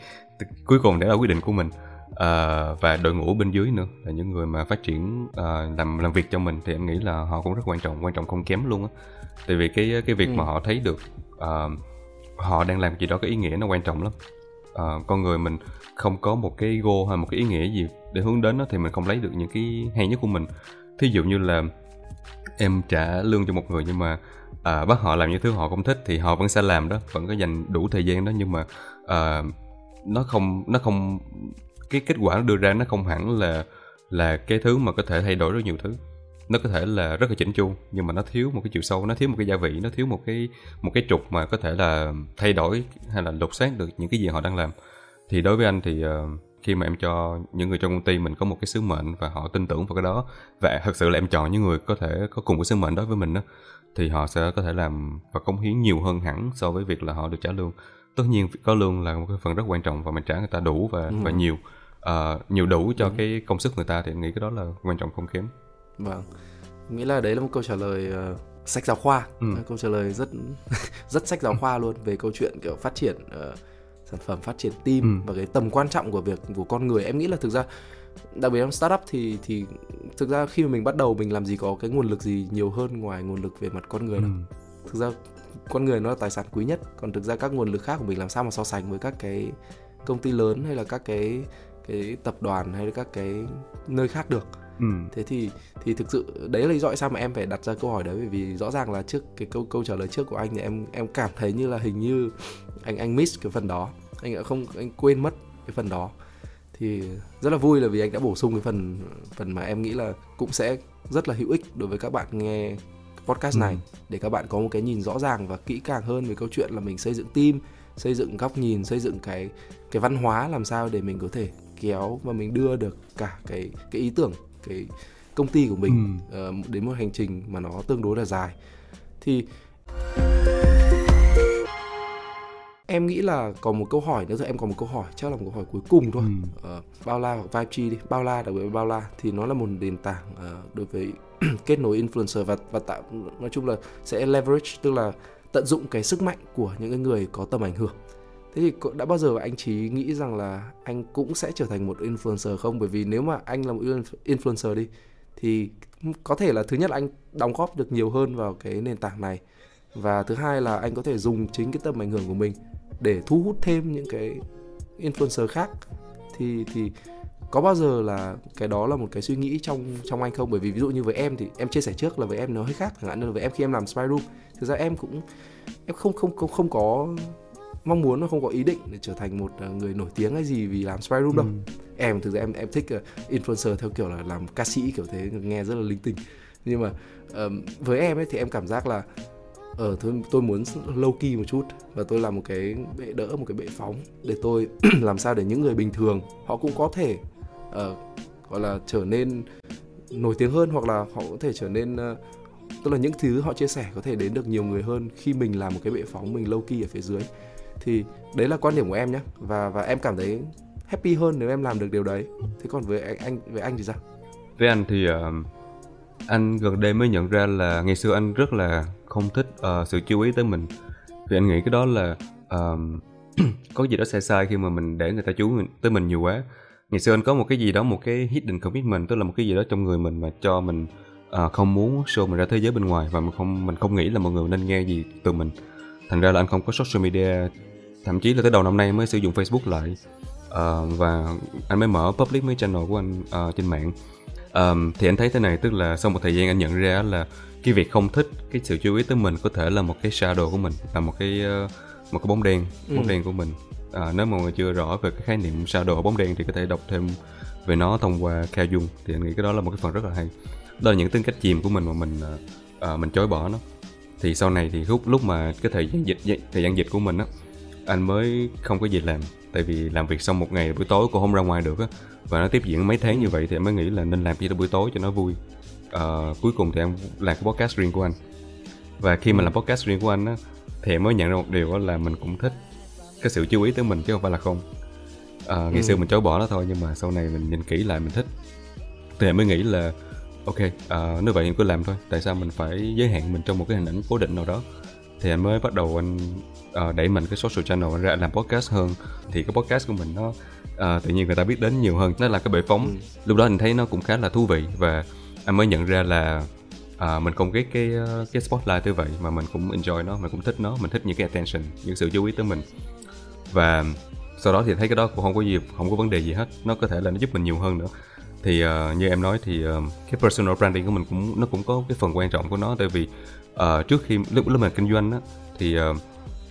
cuối cùng để là quyết định của mình. Uh, và đội ngũ bên dưới nữa là những người mà phát triển uh, làm làm việc cho mình thì em nghĩ là họ cũng rất quan trọng quan trọng không kém luôn á. Tại vì cái cái việc ừ. mà họ thấy được uh, họ đang làm gì đó cái ý nghĩa nó quan trọng lắm. Uh, con người mình không có một cái goal hay một cái ý nghĩa gì để hướng đến đó thì mình không lấy được những cái hay nhất của mình. Thí dụ như là em trả lương cho một người nhưng mà à, bắt họ làm những thứ họ không thích thì họ vẫn sẽ làm đó vẫn có dành đủ thời gian đó nhưng mà à, nó không nó không cái kết quả nó đưa ra nó không hẳn là là cái thứ mà có thể thay đổi rất nhiều thứ. Nó có thể là rất là chỉnh chu nhưng mà nó thiếu một cái chiều sâu nó thiếu một cái gia vị nó thiếu một cái một cái trục mà có thể là thay đổi hay là lột xác được những cái gì họ đang làm. Thì đối với anh thì uh, khi mà em cho những người trong công ty mình có một cái sứ mệnh và họ tin tưởng vào cái đó và thật sự là em chọn những người có thể có cùng cái sứ mệnh đó với mình đó thì họ sẽ có thể làm và cống hiến nhiều hơn hẳn so với việc là họ được trả lương tất nhiên có lương là một cái phần rất quan trọng và mình trả người ta đủ và ừ. và nhiều uh, nhiều đủ cho ừ. cái công sức người ta thì nghĩ cái đó là quan trọng không kém vâng nghĩ là đấy là một câu trả lời uh, sách giáo khoa ừ. câu trả lời rất rất sách giáo khoa luôn về câu chuyện kiểu phát triển uh, sản phẩm phát triển team ừ. và cái tầm quan trọng của việc của con người em nghĩ là thực ra đặc biệt trong startup thì thì thực ra khi mà mình bắt đầu mình làm gì có cái nguồn lực gì nhiều hơn ngoài nguồn lực về mặt con người đâu ừ. thực ra con người nó là tài sản quý nhất còn thực ra các nguồn lực khác của mình làm sao mà so sánh với các cái công ty lớn hay là các cái cái tập đoàn hay là các cái nơi khác được ừ. thế thì thì thực sự đấy là lý do tại sao mà em phải đặt ra câu hỏi đấy bởi vì rõ ràng là trước cái câu câu trả lời trước của anh thì em em cảm thấy như là hình như anh anh miss cái phần đó anh đã không anh quên mất cái phần đó thì rất là vui là vì anh đã bổ sung cái phần phần mà em nghĩ là cũng sẽ rất là hữu ích đối với các bạn nghe podcast này ừ. để các bạn có một cái nhìn rõ ràng và kỹ càng hơn về câu chuyện là mình xây dựng team xây dựng góc nhìn xây dựng cái cái văn hóa làm sao để mình có thể kéo và mình đưa được cả cái cái ý tưởng cái công ty của mình ừ. uh, đến một hành trình mà nó tương đối là dài thì em nghĩ là còn một câu hỏi nữa thôi em còn một câu hỏi chắc là một câu hỏi cuối cùng thôi. Ừ. uh, bao la hoặc vibe đi bao la đặc biệt bao la thì nó là một nền tảng uh, đối với kết nối influencer và và tạo nói chung là sẽ leverage tức là tận dụng cái sức mạnh của những người có tầm ảnh hưởng. Thế thì đã bao giờ anh trí nghĩ rằng là anh cũng sẽ trở thành một influencer không? Bởi vì nếu mà anh là một influencer đi thì có thể là thứ nhất là anh đóng góp được nhiều hơn vào cái nền tảng này. Và thứ hai là anh có thể dùng chính cái tầm ảnh hưởng của mình để thu hút thêm những cái influencer khác thì thì có bao giờ là cái đó là một cái suy nghĩ trong trong anh không? Bởi vì ví dụ như với em thì em chia sẻ trước là với em nó hơi khác chẳng hạn như là với em khi em làm spy room thực ra em cũng em không không không không có mong muốn nó không có ý định để trở thành một à, người nổi tiếng hay gì vì làm spy room đâu. Ừ. em thực ra em em thích uh, influencer theo kiểu là làm ca sĩ kiểu thế nghe rất là linh tinh. Nhưng mà um, với em ấy thì em cảm giác là ở ờ, tôi tôi muốn low key một chút và tôi làm một cái bệ đỡ một cái bệ phóng để tôi làm sao để những người bình thường họ cũng có thể uh, gọi là trở nên nổi tiếng hơn hoặc là họ có thể trở nên uh, tức là những thứ họ chia sẻ có thể đến được nhiều người hơn khi mình làm một cái bệ phóng mình low key ở phía dưới. Thì đấy là quan điểm của em nhé và và em cảm thấy happy hơn nếu em làm được điều đấy. Thế còn với anh, anh với anh thì sao? Với anh thì uh, anh gần đây mới nhận ra là ngày xưa anh rất là không thích uh, sự chú ý tới mình. Vì anh nghĩ cái đó là uh, có gì đó sai sai khi mà mình để người ta chú tới mình nhiều quá. Ngày xưa anh có một cái gì đó một cái hidden commitment tức là một cái gì đó trong người mình mà cho mình uh, không muốn show mình ra thế giới bên ngoài và mình không mình không nghĩ là mọi người nên nghe gì từ mình. Thành ra là anh không có social media thậm chí là tới đầu năm nay mới sử dụng facebook lại uh, và anh mới mở public mấy channel của anh uh, trên mạng. Um, thì anh thấy thế này tức là sau một thời gian anh nhận ra là cái việc không thích cái sự chú ý tới mình có thể là một cái shadow của mình là một cái uh, một cái bóng đen bóng ừ. đen của mình. À, nếu mà người chưa rõ về cái khái niệm shadow bóng đen thì có thể đọc thêm về nó thông qua Cao Dung. Thì anh nghĩ cái đó là một cái phần rất là hay. Đó là những tính cách chìm của mình mà mình uh, mình chối bỏ nó. Thì sau này thì lúc lúc mà cái thời gian dịch thời gian dịch của mình á anh mới không có gì làm. Tại vì làm việc xong một ngày buổi tối cũng không ra ngoài được á và nó tiếp diễn mấy tháng như vậy thì mới nghĩ là nên làm gì đó buổi tối cho nó vui uh, cuối cùng thì em làm cái podcast riêng của anh. Và khi mà làm podcast riêng của anh á thì em mới nhận ra một điều là mình cũng thích cái sự chú ý tới mình chứ không phải là không. Uh, ngày ừ. xưa mình chối bỏ nó thôi nhưng mà sau này mình nhìn kỹ lại mình thích. Thì em mới nghĩ là ok uh, nếu vậy thì cứ làm thôi. Tại sao mình phải giới hạn mình trong một cái hình ảnh cố định nào đó? Thì anh mới bắt đầu anh uh, đẩy mình cái social channel ra làm podcast hơn. Thì cái podcast của mình nó uh, tự nhiên người ta biết đến nhiều hơn. Nó là cái bệ phóng. Ừ. lúc đó anh thấy nó cũng khá là thú vị và anh mới nhận ra là à, mình không ghét cái cái ờ, spotlight như vậy mà mình cũng enjoy nó mình cũng thích nó mình thích những cái attention những sự chú ý tới mình. Và sau đó thì thấy cái đó cũng không có gì không có vấn đề gì hết nó có thể là nó giúp mình nhiều hơn nữa. Thì uh, như em nói thì uh, cái personal branding của mình cũng nó cũng có cái phần quan trọng của nó. Tại vì uh, trước khi lúc lúc mình kinh doanh á thì uh,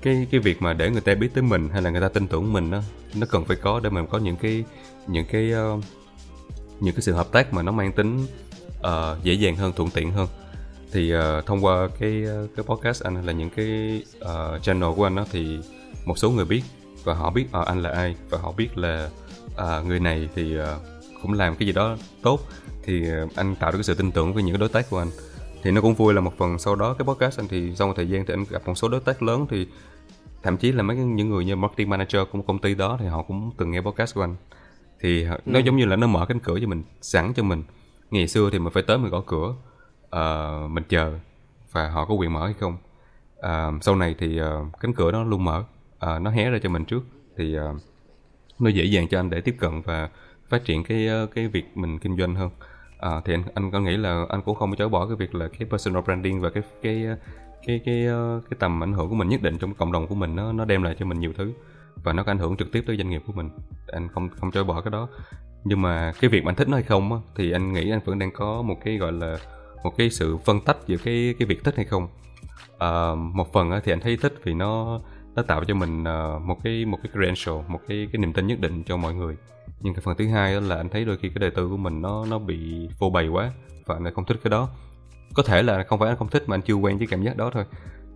cái cái việc mà để người ta biết tới mình hay là người ta tin tưởng mình đó nó cần phải có để mình có những cái những cái uh, những cái sự hợp tác mà nó mang tính uh, dễ dàng hơn thuận tiện hơn. Thì uh, thông qua cái cái podcast anh hay là những cái uh, channel của anh đó thì một số người biết và họ biết uh, anh là ai và họ biết là uh, người này thì uh, cũng làm cái gì đó tốt thì uh, anh tạo được cái sự tin tưởng với những cái đối tác của anh. Thì nó cũng vui là một phần sau đó cái podcast anh thì sau một thời gian thì anh gặp một số đối tác lớn thì thậm chí là mấy những người như marketing manager của một công ty đó thì họ cũng từng nghe podcast của anh. Thì ừ. nó giống như là nó mở cánh cửa cho mình sẵn cho mình ngày xưa thì mình phải tới mình gõ cửa uh, mình chờ và họ có quyền mở hay không. Uh, sau này thì uh, cánh cửa đó luôn mở uh, nó hé ra cho mình trước. Thì uh, nó dễ dàng cho anh để tiếp cận và phát triển cái cái việc mình kinh doanh hơn. À, thì anh anh có nghĩ là anh cũng không chối bỏ cái việc là cái personal branding và cái cái cái cái cái tầm ảnh hưởng của mình nhất định trong cộng đồng của mình nó nó đem lại cho mình nhiều thứ và nó có ảnh hưởng trực tiếp tới doanh nghiệp của mình. Anh không không chối bỏ cái đó nhưng mà cái việc mà anh thích nó hay không á, thì anh nghĩ anh vẫn đang có một cái gọi là một cái sự phân tách giữa cái cái việc thích hay không. À, một phần á, thì anh thấy thích vì nó nó tạo cho mình uh, một cái một cái credential một cái cái niềm tin nhất định cho mọi người. Nhưng cái phần thứ hai đó là anh thấy đôi khi cái đời tư của mình nó nó bị phô bày quá và anh không thích cái đó. Có thể là không phải anh không thích mà anh chưa quen với cảm giác đó thôi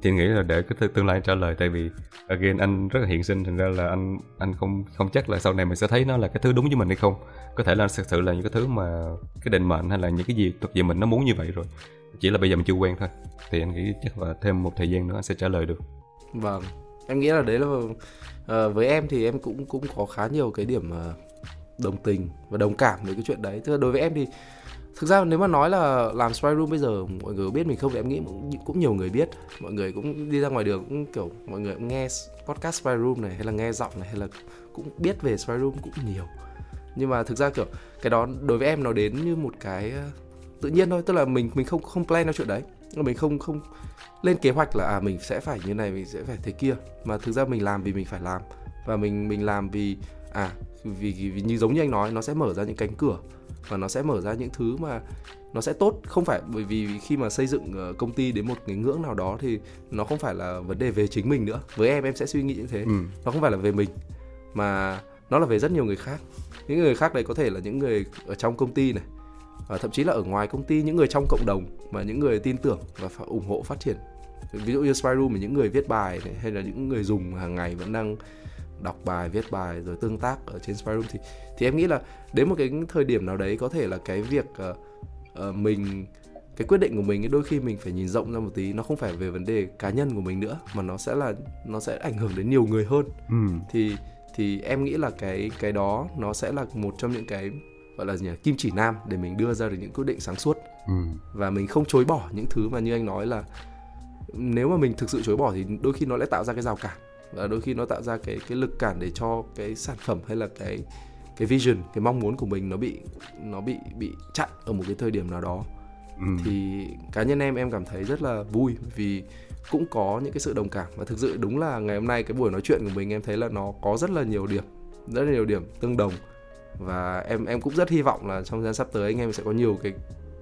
thì nghĩ là để cái tương lai anh trả lời tại vì again anh rất là hiện sinh thành ra là anh anh không không chắc là sau này mình sẽ thấy nó là cái thứ đúng với mình hay không. Có thể là thực sự là những cái thứ mà cái định mệnh hay là những cái gì thuộc về mình nó muốn như vậy rồi. Chỉ là bây giờ mình chưa quen thôi. Thì anh nghĩ chắc là thêm một thời gian nữa anh sẽ trả lời được. Vâng. Em nghĩ là đấy là uh, với em thì em cũng cũng có khá nhiều cái điểm uh, đồng tình và đồng cảm với cái chuyện đấy. Tức là đối với em thì thực ra nếu mà nói là làm spy room bây giờ mọi người biết mình không? Thì em nghĩ cũng, cũng nhiều người biết. Mọi người cũng đi ra ngoài đường cũng kiểu mọi người cũng nghe podcast spy room này hay là nghe giọng này hay là cũng biết về spy room cũng nhiều. Nhưng mà thực ra kiểu cái đó đối với em nó đến như một cái ờ, tự nhiên thôi. Tức là mình mình không không plan ra chuyện đấy. Mình không không lên kế hoạch là à mình sẽ phải như này mình sẽ phải thế kia. Mà thực ra mình làm vì mình phải làm. Và mình mình làm vì à vì, vì như giống như anh nói nó sẽ mở ra những cánh cửa và nó sẽ mở ra những thứ mà nó sẽ tốt. Không phải bởi vì khi mà xây dựng ờ, công ty đến một cái ngưỡng nào đó thì nó không phải là vấn đề về chính mình nữa. Với em em sẽ suy nghĩ như thế. Ừ. nó không phải là về mình mà nó là về rất nhiều người khác. Những người khác đấy có thể là những người ở trong công ty này và thậm chí là ở ngoài công ty những người trong cộng đồng mà những người tin tưởng và phải ủng hộ phát triển. Ví dụ như Spyroom là những người viết bài này, hay là những người dùng hàng ngày vẫn đang đọc bài viết bài rồi tương tác ở trên Spyroom thì thì em nghĩ là đến một cái thời điểm nào đấy có thể là cái việc uh, uh, mình cái quyết định của mình đôi khi mình phải nhìn rộng ra một tí nó không phải về vấn đề cá nhân của mình nữa mà nó sẽ là nó sẽ ảnh hưởng đến nhiều người hơn ừ. thì thì em nghĩ là cái cái đó nó sẽ là một trong những cái gọi là gì nhỉ kim chỉ nam để mình đưa ra được những quyết định sáng suốt ừ. và mình không chối bỏ những thứ mà như anh nói là nếu mà mình thực sự chối bỏ thì đôi khi nó lại tạo ra cái rào cản và đôi khi nó tạo ra cái cái lực cản để cho cái sản phẩm hay là cái cái vision cái mong muốn của mình nó bị nó bị bị chặn ở một cái thời điểm nào đó. Ừ. thì cá nhân em em cảm thấy rất là vui vì cũng có những cái sự đồng cảm. Và thực sự đúng là ngày hôm nay cái buổi nói chuyện của mình em thấy là nó có rất là nhiều điểm rất là nhiều điểm tương đồng. Và em em cũng rất hy vọng là trong thời gian sắp tới anh em sẽ có nhiều cái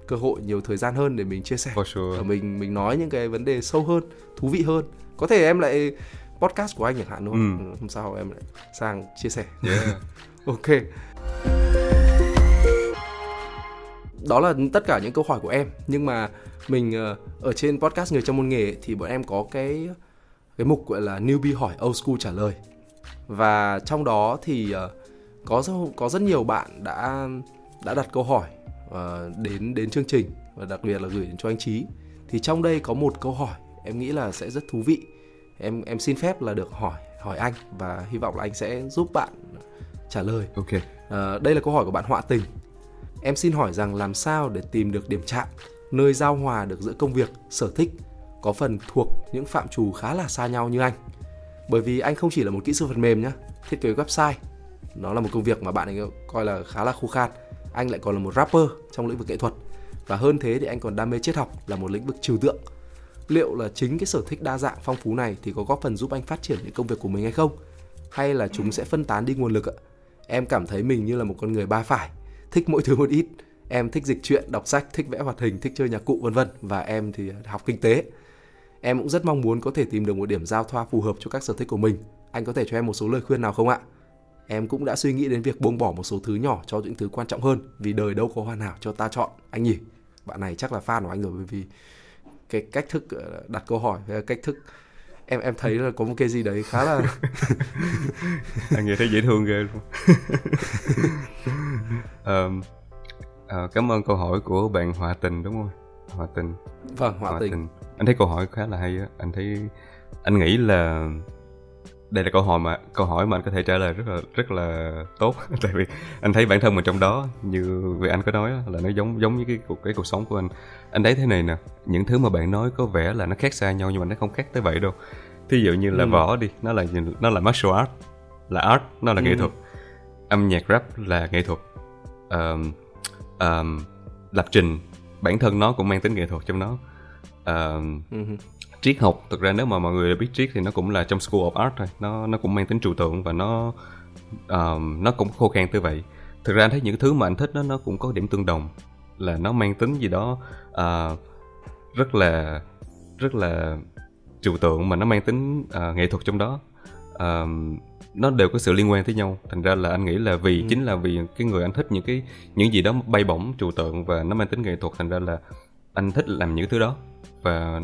cơ hội nhiều thời gian hơn để mình chia sẻ. Sure. và mình mình nói những cái vấn đề sâu hơn thú vị hơn. Có thể em lại podcast của anh chẳng hạn không? Ừ. hôm sau em lại sang chia sẻ. Yeah. ok. Đó là tất cả những câu hỏi của em. Nhưng mà mình ờ, ở trên podcast người trong môn nghề thì bọn em có cái cái mục gọi là newbie hỏi old school trả lời. Và trong đó thì uh, có có rất nhiều bạn đã đã đặt câu hỏi uh, đến đến chương trình và đặc biệt là gửi đến cho anh Trí thì trong đây có một câu hỏi em nghĩ là sẽ rất thú vị em em xin phép là được hỏi hỏi anh và hy vọng là anh sẽ giúp bạn trả lời. Ok. À, đây là câu hỏi của bạn Họa Tình. Em xin hỏi rằng làm sao để tìm được điểm chạm, nơi giao hòa được giữa công việc, sở thích có phần thuộc những phạm trù khá là xa nhau như anh. Bởi vì anh không chỉ là một kỹ sư phần mềm nhá, thiết kế website, nó là một công việc mà bạn ấy coi là khá là khô khan. Anh lại còn là một rapper trong lĩnh vực nghệ thuật và hơn thế thì anh còn đam mê triết học là một lĩnh vực trừu tượng liệu là chính cái sở thích đa dạng phong phú này thì có góp phần giúp anh phát triển những công việc của mình hay không? Hay là chúng sẽ phân tán đi nguồn lực ạ? Em cảm thấy mình như là một con người ba phải, thích mỗi thứ một ít. Em thích dịch truyện đọc sách, thích vẽ hoạt hình, thích chơi nhạc cụ, vân vân. Và em thì học kinh tế. Em cũng rất mong muốn có thể tìm được một điểm giao thoa phù hợp cho các sở thích của mình. Anh có thể cho em một số lời khuyên nào không ạ? Em cũng đã suy nghĩ đến việc buông bỏ một số thứ nhỏ cho những thứ quan trọng hơn, vì đời đâu có hoàn hảo cho ta chọn. Anh nhỉ, bạn này chắc là fan của anh rồi, bởi vì cái cách thức đặt câu hỏi hay cách thức. Em em thấy là có một cái gì đấy khá là anh nghe thấy dễ thương ghê luôn. Um, uh, cảm ơn câu hỏi của bạn hòa tình đúng không? Hòa tình. Vâng hòa, hòa tình. tình. Anh thấy câu hỏi khá là hay á. Anh thấy anh nghĩ là đây là câu hỏi mà câu hỏi mà anh có thể trả lời rất là rất là tốt tại vì anh thấy bản thân mình trong đó như vì anh có nói là nó giống giống như cái cuộc cái cuộc sống của anh anh thấy thế này nè những thứ mà bạn nói có vẻ là nó khác xa nhau nhưng mà nó không khác tới vậy đâu thí dụ như là ừ. võ đi nó là nó là martial art là art nó là ừ. nghệ thuật âm nhạc rap là nghệ thuật um, um, lập trình bản thân nó cũng mang tính nghệ thuật trong nó um, ừ. Triết học. Thực ra nếu mà mọi người biết triết thì nó cũng là trong school of art thôi. Nó nó cũng mang tính trừu tượng và nó uh, nó cũng khô khan như vậy. Thực ra anh thấy những thứ mà anh thích nó nó cũng có điểm tương đồng. Là nó mang tính gì đó uh, rất là rất là trừu tượng mà nó mang tính uh, nghệ thuật trong đó. Uh, nó đều có sự liên quan tới nhau. Thành ra là anh nghĩ là vì ừ. chính là vì cái người anh thích những cái những gì đó bay bổng trừu tượng và nó mang tính nghệ thuật thành ra là anh thích làm những thứ đó và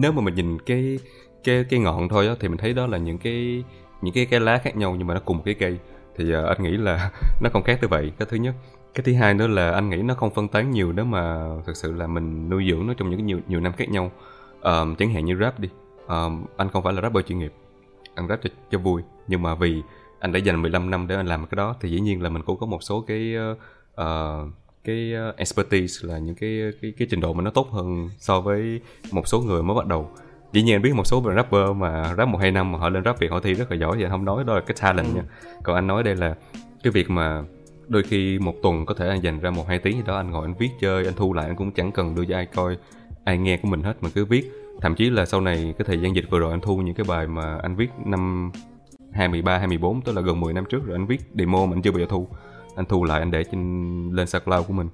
nếu mà mình nhìn cái cái cái ngọn thôi á thì mình thấy đó là những cái những cái cái lá khác nhau nhưng mà nó cùng một cái cây. Thì uh, anh nghĩ là nó không khác như vậy. Cái thứ nhất. Cái thứ hai nữa là anh nghĩ nó không phân tán nhiều nếu mà thực sự là mình nuôi dưỡng nó trong những nhiều nhiều năm khác nhau. Um, chẳng hạn như rap đi. Um, anh không phải là rapper chuyên nghiệp. Anh rap cho, cho vui. Nhưng mà vì anh đã dành 15 năm để anh làm cái đó thì dĩ nhiên là mình cũng có một số cái uh, cái expertise là những cái cái cái trình độ mà nó tốt hơn so với một số người mới bắt đầu. Dĩ nhiên anh biết một số rapper mà rap một hai năm mà họ lên rap việt họ thi rất là giỏi anh không nói đó là cái talent ừ. nha còn anh nói đây là cái việc mà đôi khi một tuần có thể anh dành ra một hai tiếng gì đó anh ngồi anh viết chơi anh thu lại anh cũng chẳng cần đưa cho ai coi ai nghe của mình hết mà cứ viết. Thậm chí là sau này cái thời gian dịch vừa rồi anh thu những cái bài mà anh viết năm 2013, 2014 tức là gần 10 năm trước rồi anh viết demo mà anh chưa bao giờ thu anh thu lại anh để trên lên SoundCloud của mình.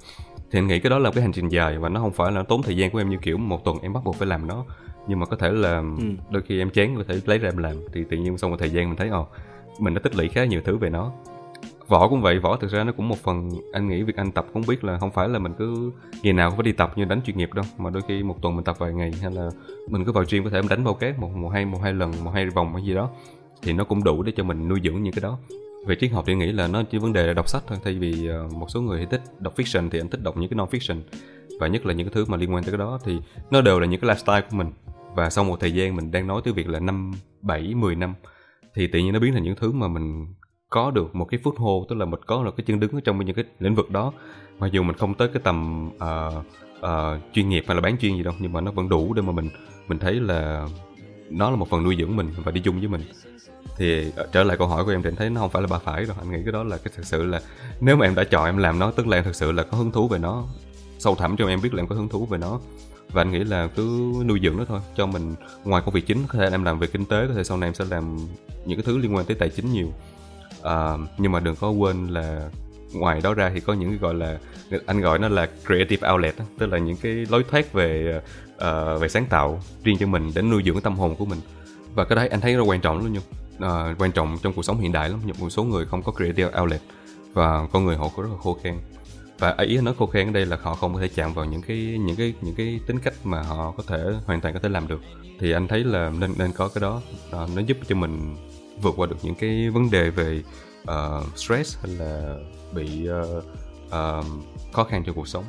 Thì anh nghĩ cái đó là cái hành trình dài và nó không phải là tốn thời gian của em như kiểu một tuần em bắt buộc phải làm nó. Nhưng mà có thể là ừ. đôi khi em chán có thể lấy ra em làm. Thì tự nhiên sau một thời gian mình thấy ồ mình đã tích lũy khá nhiều thứ về nó. Võ cũng vậy võ thực ra nó cũng một phần anh nghĩ việc anh tập không biết là không phải là mình cứ ngày nào cũng phải đi tập như đánh chuyên nghiệp đâu. Mà đôi khi một tuần mình tập vài ngày hay là mình cứ vào gym có thể mình đánh bao cát một một hai một hai lần một hai vòng hay gì đó thì nó cũng đủ để cho mình nuôi dưỡng những cái đó về triết học thì nghĩ là nó chỉ vấn đề là đọc sách thôi thay vì ờ, một số người thì thích đọc fiction thì anh thích đọc những cái non fiction và nhất là những cái thứ mà liên quan tới cái đó thì nó đều là những cái lifestyle của mình. Và sau một thời gian mình đang nói tới việc là năm bảy mười năm thì tự nhiên nó biến thành những thứ mà mình có được một cái phút hô tức là mình có được cái chân đứng ở trong những cái lĩnh vực đó. Mặc dù mình không tới cái tầm uh, uh, chuyên nghiệp hay là bán chuyên gì đâu nhưng mà nó vẫn đủ để mà mình mình thấy là nó là một phần nuôi dưỡng mình và đi chung với mình thì ờ, trở lại câu hỏi của em thì em thấy nó không phải là ba phải đâu. Anh nghĩ cái đó là cái thực sự là nếu mà em đã chọn em làm nó tức là em thực sự là có hứng thú về nó sâu thẳm trong em biết là em có hứng thú về nó. Và anh nghĩ là cứ nuôi dưỡng nó thôi cho mình ngoài công việc chính có thể em làm về kinh tế có thể sau này em sẽ làm những cái thứ liên quan tới tài chính nhiều. À, nhưng mà đừng có quên là ngoài đó ra thì có những cái gọi là anh gọi nó là creative outlet tức là những cái lối thoát về uh, về sáng tạo riêng cho mình để nuôi dưỡng tâm hồn của mình. Và cái đấy anh thấy rất quan trọng luôn nhung uh, quan trọng trong cuộc sống hiện đại lắm. Một số người không có creative outlet và con người họ có rất là khô khan. Và ý nói khô khan ở đây là họ không có thể chạm vào những cái những cái những cái tính cách mà họ có thể hoàn toàn có thể làm được. Thì anh thấy là nên nên có cái đó uh, nó giúp cho mình vượt qua được những cái vấn đề về uh, stress hay là bị uh, uh, khó khăn trong cuộc sống.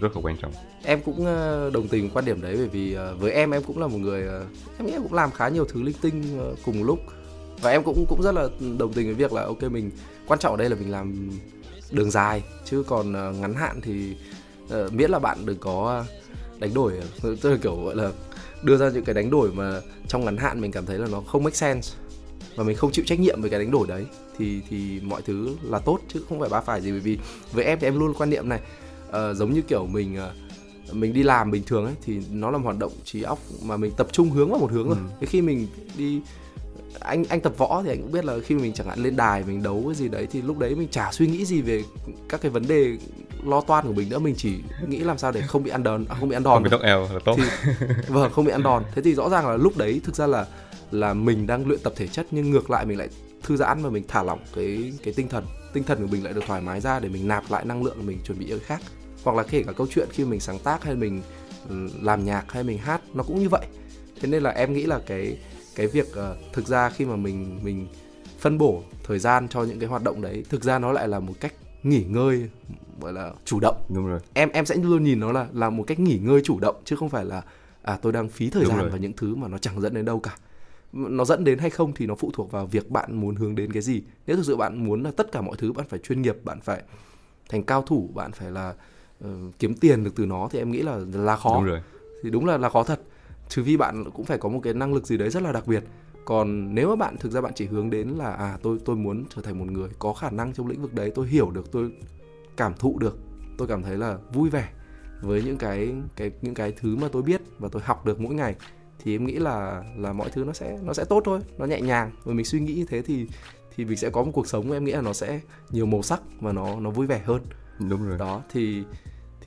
Rất là quan trọng. Em cũng ờ, đồng tình quan điểm đấy bởi vì ờ, với em em cũng là một người ờ, em nghĩ em cũng làm khá nhiều thứ linh tinh cùng lúc và em cũng cũng rất là đồng tình với việc là ok mình quan trọng ở đây là mình làm đường dài chứ còn uh, ngắn hạn thì uh, miễn là bạn đừng có đánh đổi tức là kiểu gọi là đưa ra những cái đánh đổi mà trong ngắn hạn mình cảm thấy là nó không make sense và mình không chịu trách nhiệm với cái đánh đổi đấy thì thì mọi thứ là tốt chứ không phải ba phải gì bởi vì với em thì em luôn quan niệm này uh, giống như kiểu mình uh, mình đi làm bình thường ấy thì nó là một hoạt động trí óc mà mình tập trung hướng vào một hướng rồi. Ừ. Thế khi mình đi anh anh tập võ thì anh cũng biết là khi mình chẳng hạn lên đài mình đấu cái gì đấy thì lúc đấy mình chả suy nghĩ gì về các cái vấn đề lo toan của mình nữa. Mình chỉ nghĩ làm sao để không bị ăn đòn à, không bị ăn đòn không bị đốc eo là tốt. Thì, vâng không bị ăn đòn. Thế thì rõ ràng là lúc đấy thực ra là là mình đang luyện tập thể chất nhưng ngược lại mình lại thư giãn và mình thả lỏng cái cái tinh thần. Tinh thần của mình lại được thoải mái ra để mình nạp lại năng lượng mình chuẩn bị cái khác. Hoặc là kể cả câu chuyện khi mình sáng tác hay mình ừ, làm nhạc hay mình hát nó cũng như vậy. Thế nên là em nghĩ là cái cái việc uh, thực ra khi mà mình mình phân bổ thời gian cho những cái hoạt động đấy thực ra nó lại là một cách nghỉ ngơi gọi là chủ động. Đúng rồi. Em em sẽ luôn nhìn nó là là một cách nghỉ ngơi chủ động chứ không phải là à tôi đang phí thời đúng gian rồi. vào những thứ mà nó chẳng dẫn đến đâu cả. Nó dẫn đến hay không thì nó phụ thuộc vào việc bạn muốn hướng đến cái gì. Nếu thực sự bạn muốn là tất cả mọi thứ bạn phải chuyên nghiệp bạn phải thành cao thủ bạn phải là uh, kiếm tiền được từ nó thì em nghĩ là là khó. Đúng rồi. thì đúng là là khó thật trừ phi bạn cũng phải có một cái năng lực gì đấy rất là đặc biệt. Còn nếu mà bạn thực ra bạn chỉ hướng đến là à tôi tôi muốn trở thành một người có khả năng trong lĩnh vực đấy tôi hiểu được tôi cảm thụ được tôi cảm thấy là vui vẻ với những cái cái những cái thứ mà tôi biết và tôi học được mỗi ngày thì em nghĩ là là mọi thứ nó sẽ nó sẽ tốt thôi nó nhẹ nhàng. Và mình suy nghĩ như thế thì thì mình sẽ có một cuộc sống em nghĩ là nó sẽ nhiều màu sắc và nó nó vui vẻ hơn. Đúng rồi. Đó thì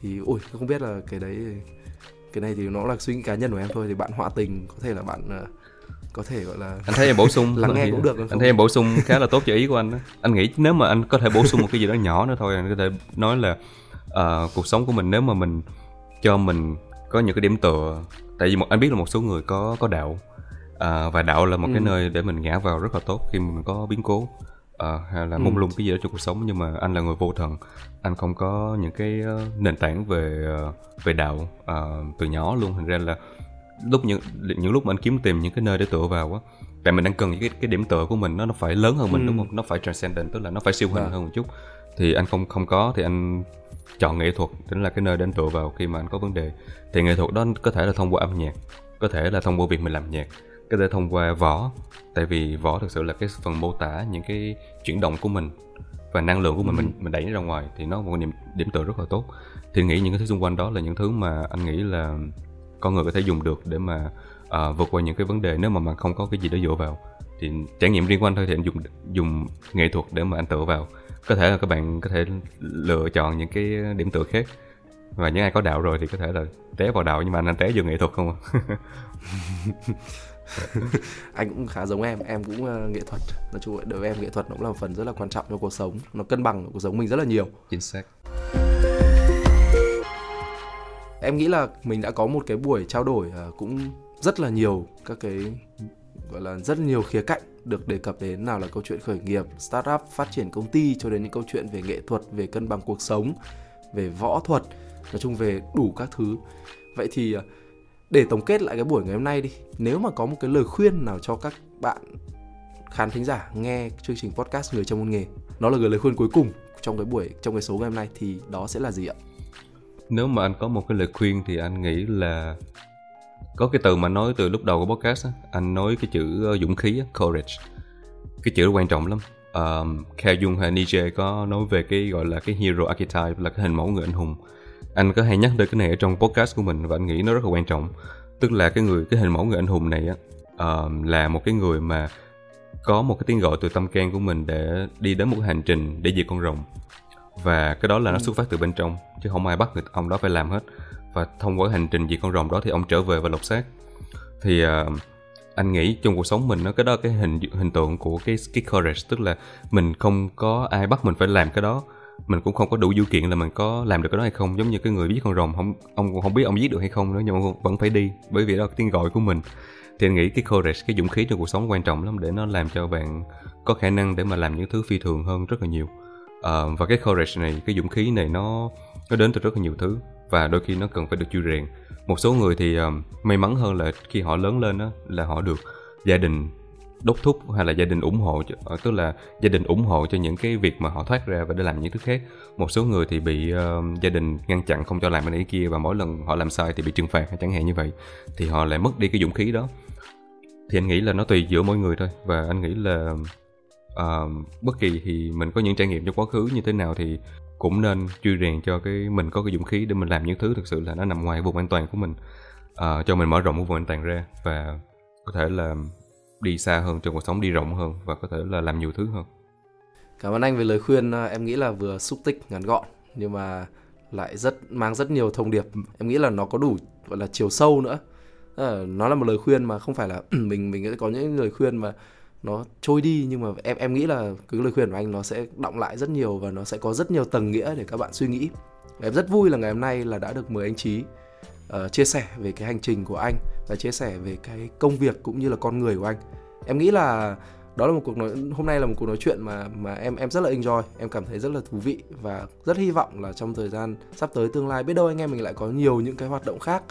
thì ui không biết là cái đấy cái này thì nó là suy nghĩ cá nhân của em thôi thì bạn họa tình có thể là bạn uh, có thể gọi là anh thấy em bổ sung lắng nghe cũng được anh thấy em bổ sung khá là tốt cho ý của anh đó. anh nghĩ nếu mà anh có thể bổ sung một cái gì đó nhỏ nữa thôi anh có thể nói là uh, cuộc sống của mình nếu mà mình cho mình có những cái điểm tựa tại vì một anh biết là một số người có có đạo uh, và đạo là một ừ. cái nơi để mình ngã vào rất là tốt khi mình có biến cố uh, hay là mông ừ. lung cái gì đó trong cuộc sống nhưng mà anh là người vô thần anh không có những cái nền tảng về về đạo uh, từ nhỏ luôn thành ra là lúc những những lúc mà anh kiếm tìm những cái nơi để tựa vào á tại mình đang cần cái cái điểm tựa của mình nó nó phải lớn hơn mình ừ. đúng không nó phải transcendent tức là nó phải siêu hình à. hơn một chút thì anh không không có thì anh chọn nghệ thuật chính là cái nơi để anh tựa vào khi mà anh có vấn đề thì nghệ thuật đó có thể là thông qua âm nhạc có thể là thông qua việc mình làm nhạc có thể thông qua võ tại vì võ thực sự là cái phần mô tả những cái chuyển động của mình và năng lượng của mình ừ. mình mình đẩy ra ngoài thì nó một điểm điểm tựa rất là tốt. Thì nghĩ những cái thứ xung quanh đó là những thứ mà anh nghĩ là con người có thể dùng được để mà uh, vượt qua những cái vấn đề nếu mà mà không có cái gì đó dựa vào. Thì trải nghiệm riêng của anh thôi thì anh dùng dùng nghệ thuật để mà anh tựa vào. Có thể là các bạn có thể lựa chọn những cái điểm tựa khác và những ai có đạo rồi thì có thể là té vào đạo nhưng mà anh, anh té vô nghệ thuật không à anh cũng khá giống em em cũng uh, nghệ thuật. Nói chung đối với em nghệ thuật nó cũng là một phần rất là quan trọng trong cuộc sống. Nó cân bằng cuộc sống mình rất là nhiều. Chính xác. Em nghĩ là mình đã có một cái buổi trao đổi uh, cũng rất là nhiều các cái gọi là rất nhiều khía cạnh được đề cập đến nào là câu chuyện khởi nghiệp, startup, phát triển công ty cho đến những câu chuyện về nghệ thuật, về cân bằng cuộc sống, về võ thuật, nói chung về đủ các thứ. Vậy thì uh, để tổng kết lại cái buổi ngày hôm nay đi, nếu mà có một cái lời khuyên nào cho các bạn khán thính giả nghe chương trình podcast người trong môn nghề, nó là lời khuyên cuối cùng trong cái buổi trong cái số ngày hôm nay thì đó sẽ là gì ạ? nếu mà anh có một cái lời khuyên thì anh nghĩ là có cái từ mà anh nói từ lúc đầu của podcast á, anh nói cái chữ ờ, dũng khí courage. Cái chữ đó quan trọng lắm. Um, Cao Jung hay Nietzsche có nói về cái gọi là cái hero archetype là cái hình mẫu người anh hùng anh có hay nhắc tới cái này ở trong podcast của mình và anh nghĩ nó rất là quan trọng. Tức là cái người cái hình mẫu người anh hùng này á um, là một cái người mà có một cái tiếng gọi từ tâm can của mình để đi đến một hành trình để diệt con rồng. Và cái đó là nó xuất phát từ bên trong chứ không ai bắt người ông đó phải làm hết. Và thông qua hành trình diệt con rồng đó thì ông trở về và lột xác. Thì uh, anh nghĩ trong cuộc sống mình nó cái đó cái hình hình tượng của cái cái courage tức là mình không có ai bắt mình phải làm cái đó mình cũng không có đủ điều kiện là mình có làm được cái đó hay không. Giống như cái người giết con rồng không ông cũng không biết ông giết được hay không nữa nhưng mà vẫn phải đi. Bởi vì đó là tiếng gọi của mình. Thì anh nghĩ cái courage cái dũng khí trong cuộc sống quan trọng lắm để nó làm cho bạn có khả năng để mà làm những thứ phi thường hơn rất là nhiều. Uh, và cái courage này cái dũng khí này nó nó đến từ rất là nhiều thứ và đôi khi nó cần phải được chui rèn. Một số người thì um, may mắn hơn là khi họ lớn lên đó là họ được gia đình đốc thúc hay là gia đình ủng hộ cho, ờ, tức là gia đình ủng hộ cho những cái việc mà họ thoát ra và để làm những thứ khác. Một số người thì bị uh, gia đình ngăn chặn không cho làm cái này kia và mỗi lần họ làm sai thì bị trừng phạt chẳng hạn như vậy thì họ lại mất đi cái dũng khí đó. Thì anh nghĩ là nó tùy giữa mỗi người thôi và anh nghĩ là uh, bất kỳ thì mình có những trải nghiệm trong quá khứ như thế nào thì cũng nên truy rèn cho cái mình có cái dũng khí để mình làm những thứ thực sự là nó nằm ngoài vùng an toàn của mình. Uh, cho mình mở rộng cái vùng an toàn ra và có thể là đi xa hơn, trong cuộc sống đi rộng hơn và có thể là làm nhiều thứ hơn. Cảm ơn anh về lời khuyên à, em nghĩ là vừa xúc tích ngắn gọn nhưng mà lại rất, mang rất nhiều thông điệp. Em nghĩ là nó có đủ, gọi là, chiều sâu nữa. Ờ, nó là một lời khuyên mà không phải là mình mình sẽ có những lời khuyên mà nó trôi đi nhưng mà em em nghĩ là cái lời khuyên của anh nó sẽ động lại rất nhiều và nó sẽ có rất nhiều tầng nghĩa để các bạn suy nghĩ. Em rất vui là ngày hôm nay là đã được mời anh Trí uh, chia sẻ về cái hành trình của anh và chia sẻ về cái công việc cũng như là con người của anh. Em nghĩ là đó là một cuộc nói hôm nay là một cuộc nói chuyện mà mà em em rất là enjoy em cảm thấy rất là thú vị và rất hy vọng là trong thời gian sắp tới tương lai biết đâu anh em mình lại có nhiều những cái hoạt động khác.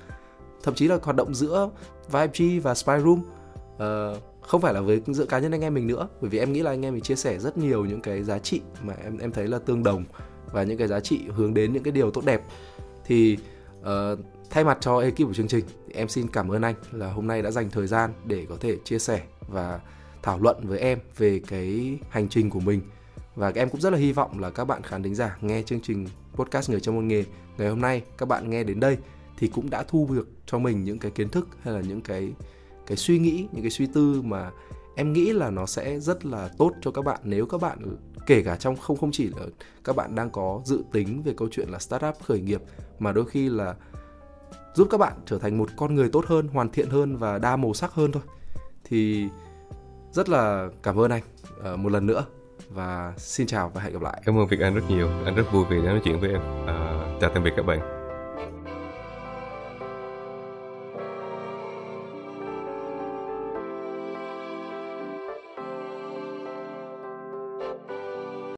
Thậm chí là hoạt động giữa Vibe G và Spy Room. Uh, không phải là với giữa cá nhân anh em mình nữa bởi vì em nghĩ là anh em mình chia sẻ rất nhiều những cái giá trị mà em em thấy là tương đồng và những cái giá trị hướng đến những cái điều tốt đẹp. Thì uh, thay mặt cho ekip của chương trình em xin cảm ơn anh là hôm nay đã dành thời gian để có thể chia sẻ và thảo luận với em về cái hành trình của mình. Và em cũng rất là hy vọng là các bạn khán thính giả nghe chương trình podcast người trong môn nghề ngày hôm nay, các bạn nghe đến đây thì cũng đã thu được cho mình những cái kiến thức hay là những cái cái suy nghĩ, những cái suy tư mà em nghĩ là nó sẽ rất là tốt cho các bạn. Nếu các bạn, kể cả trong, không không chỉ là các bạn đang có dự tính về câu chuyện là startup khởi nghiệp, mà đôi khi là giúp các bạn trở thành một con người tốt hơn hoàn thiện hơn và đa màu sắc hơn thôi. Thì rất là cảm ơn anh uh, một lần nữa và xin chào và hẹn gặp lại. Cảm ơn việt anh rất nhiều. Anh rất vui vì đã nói chuyện với em. À, chào tạm biệt các bạn.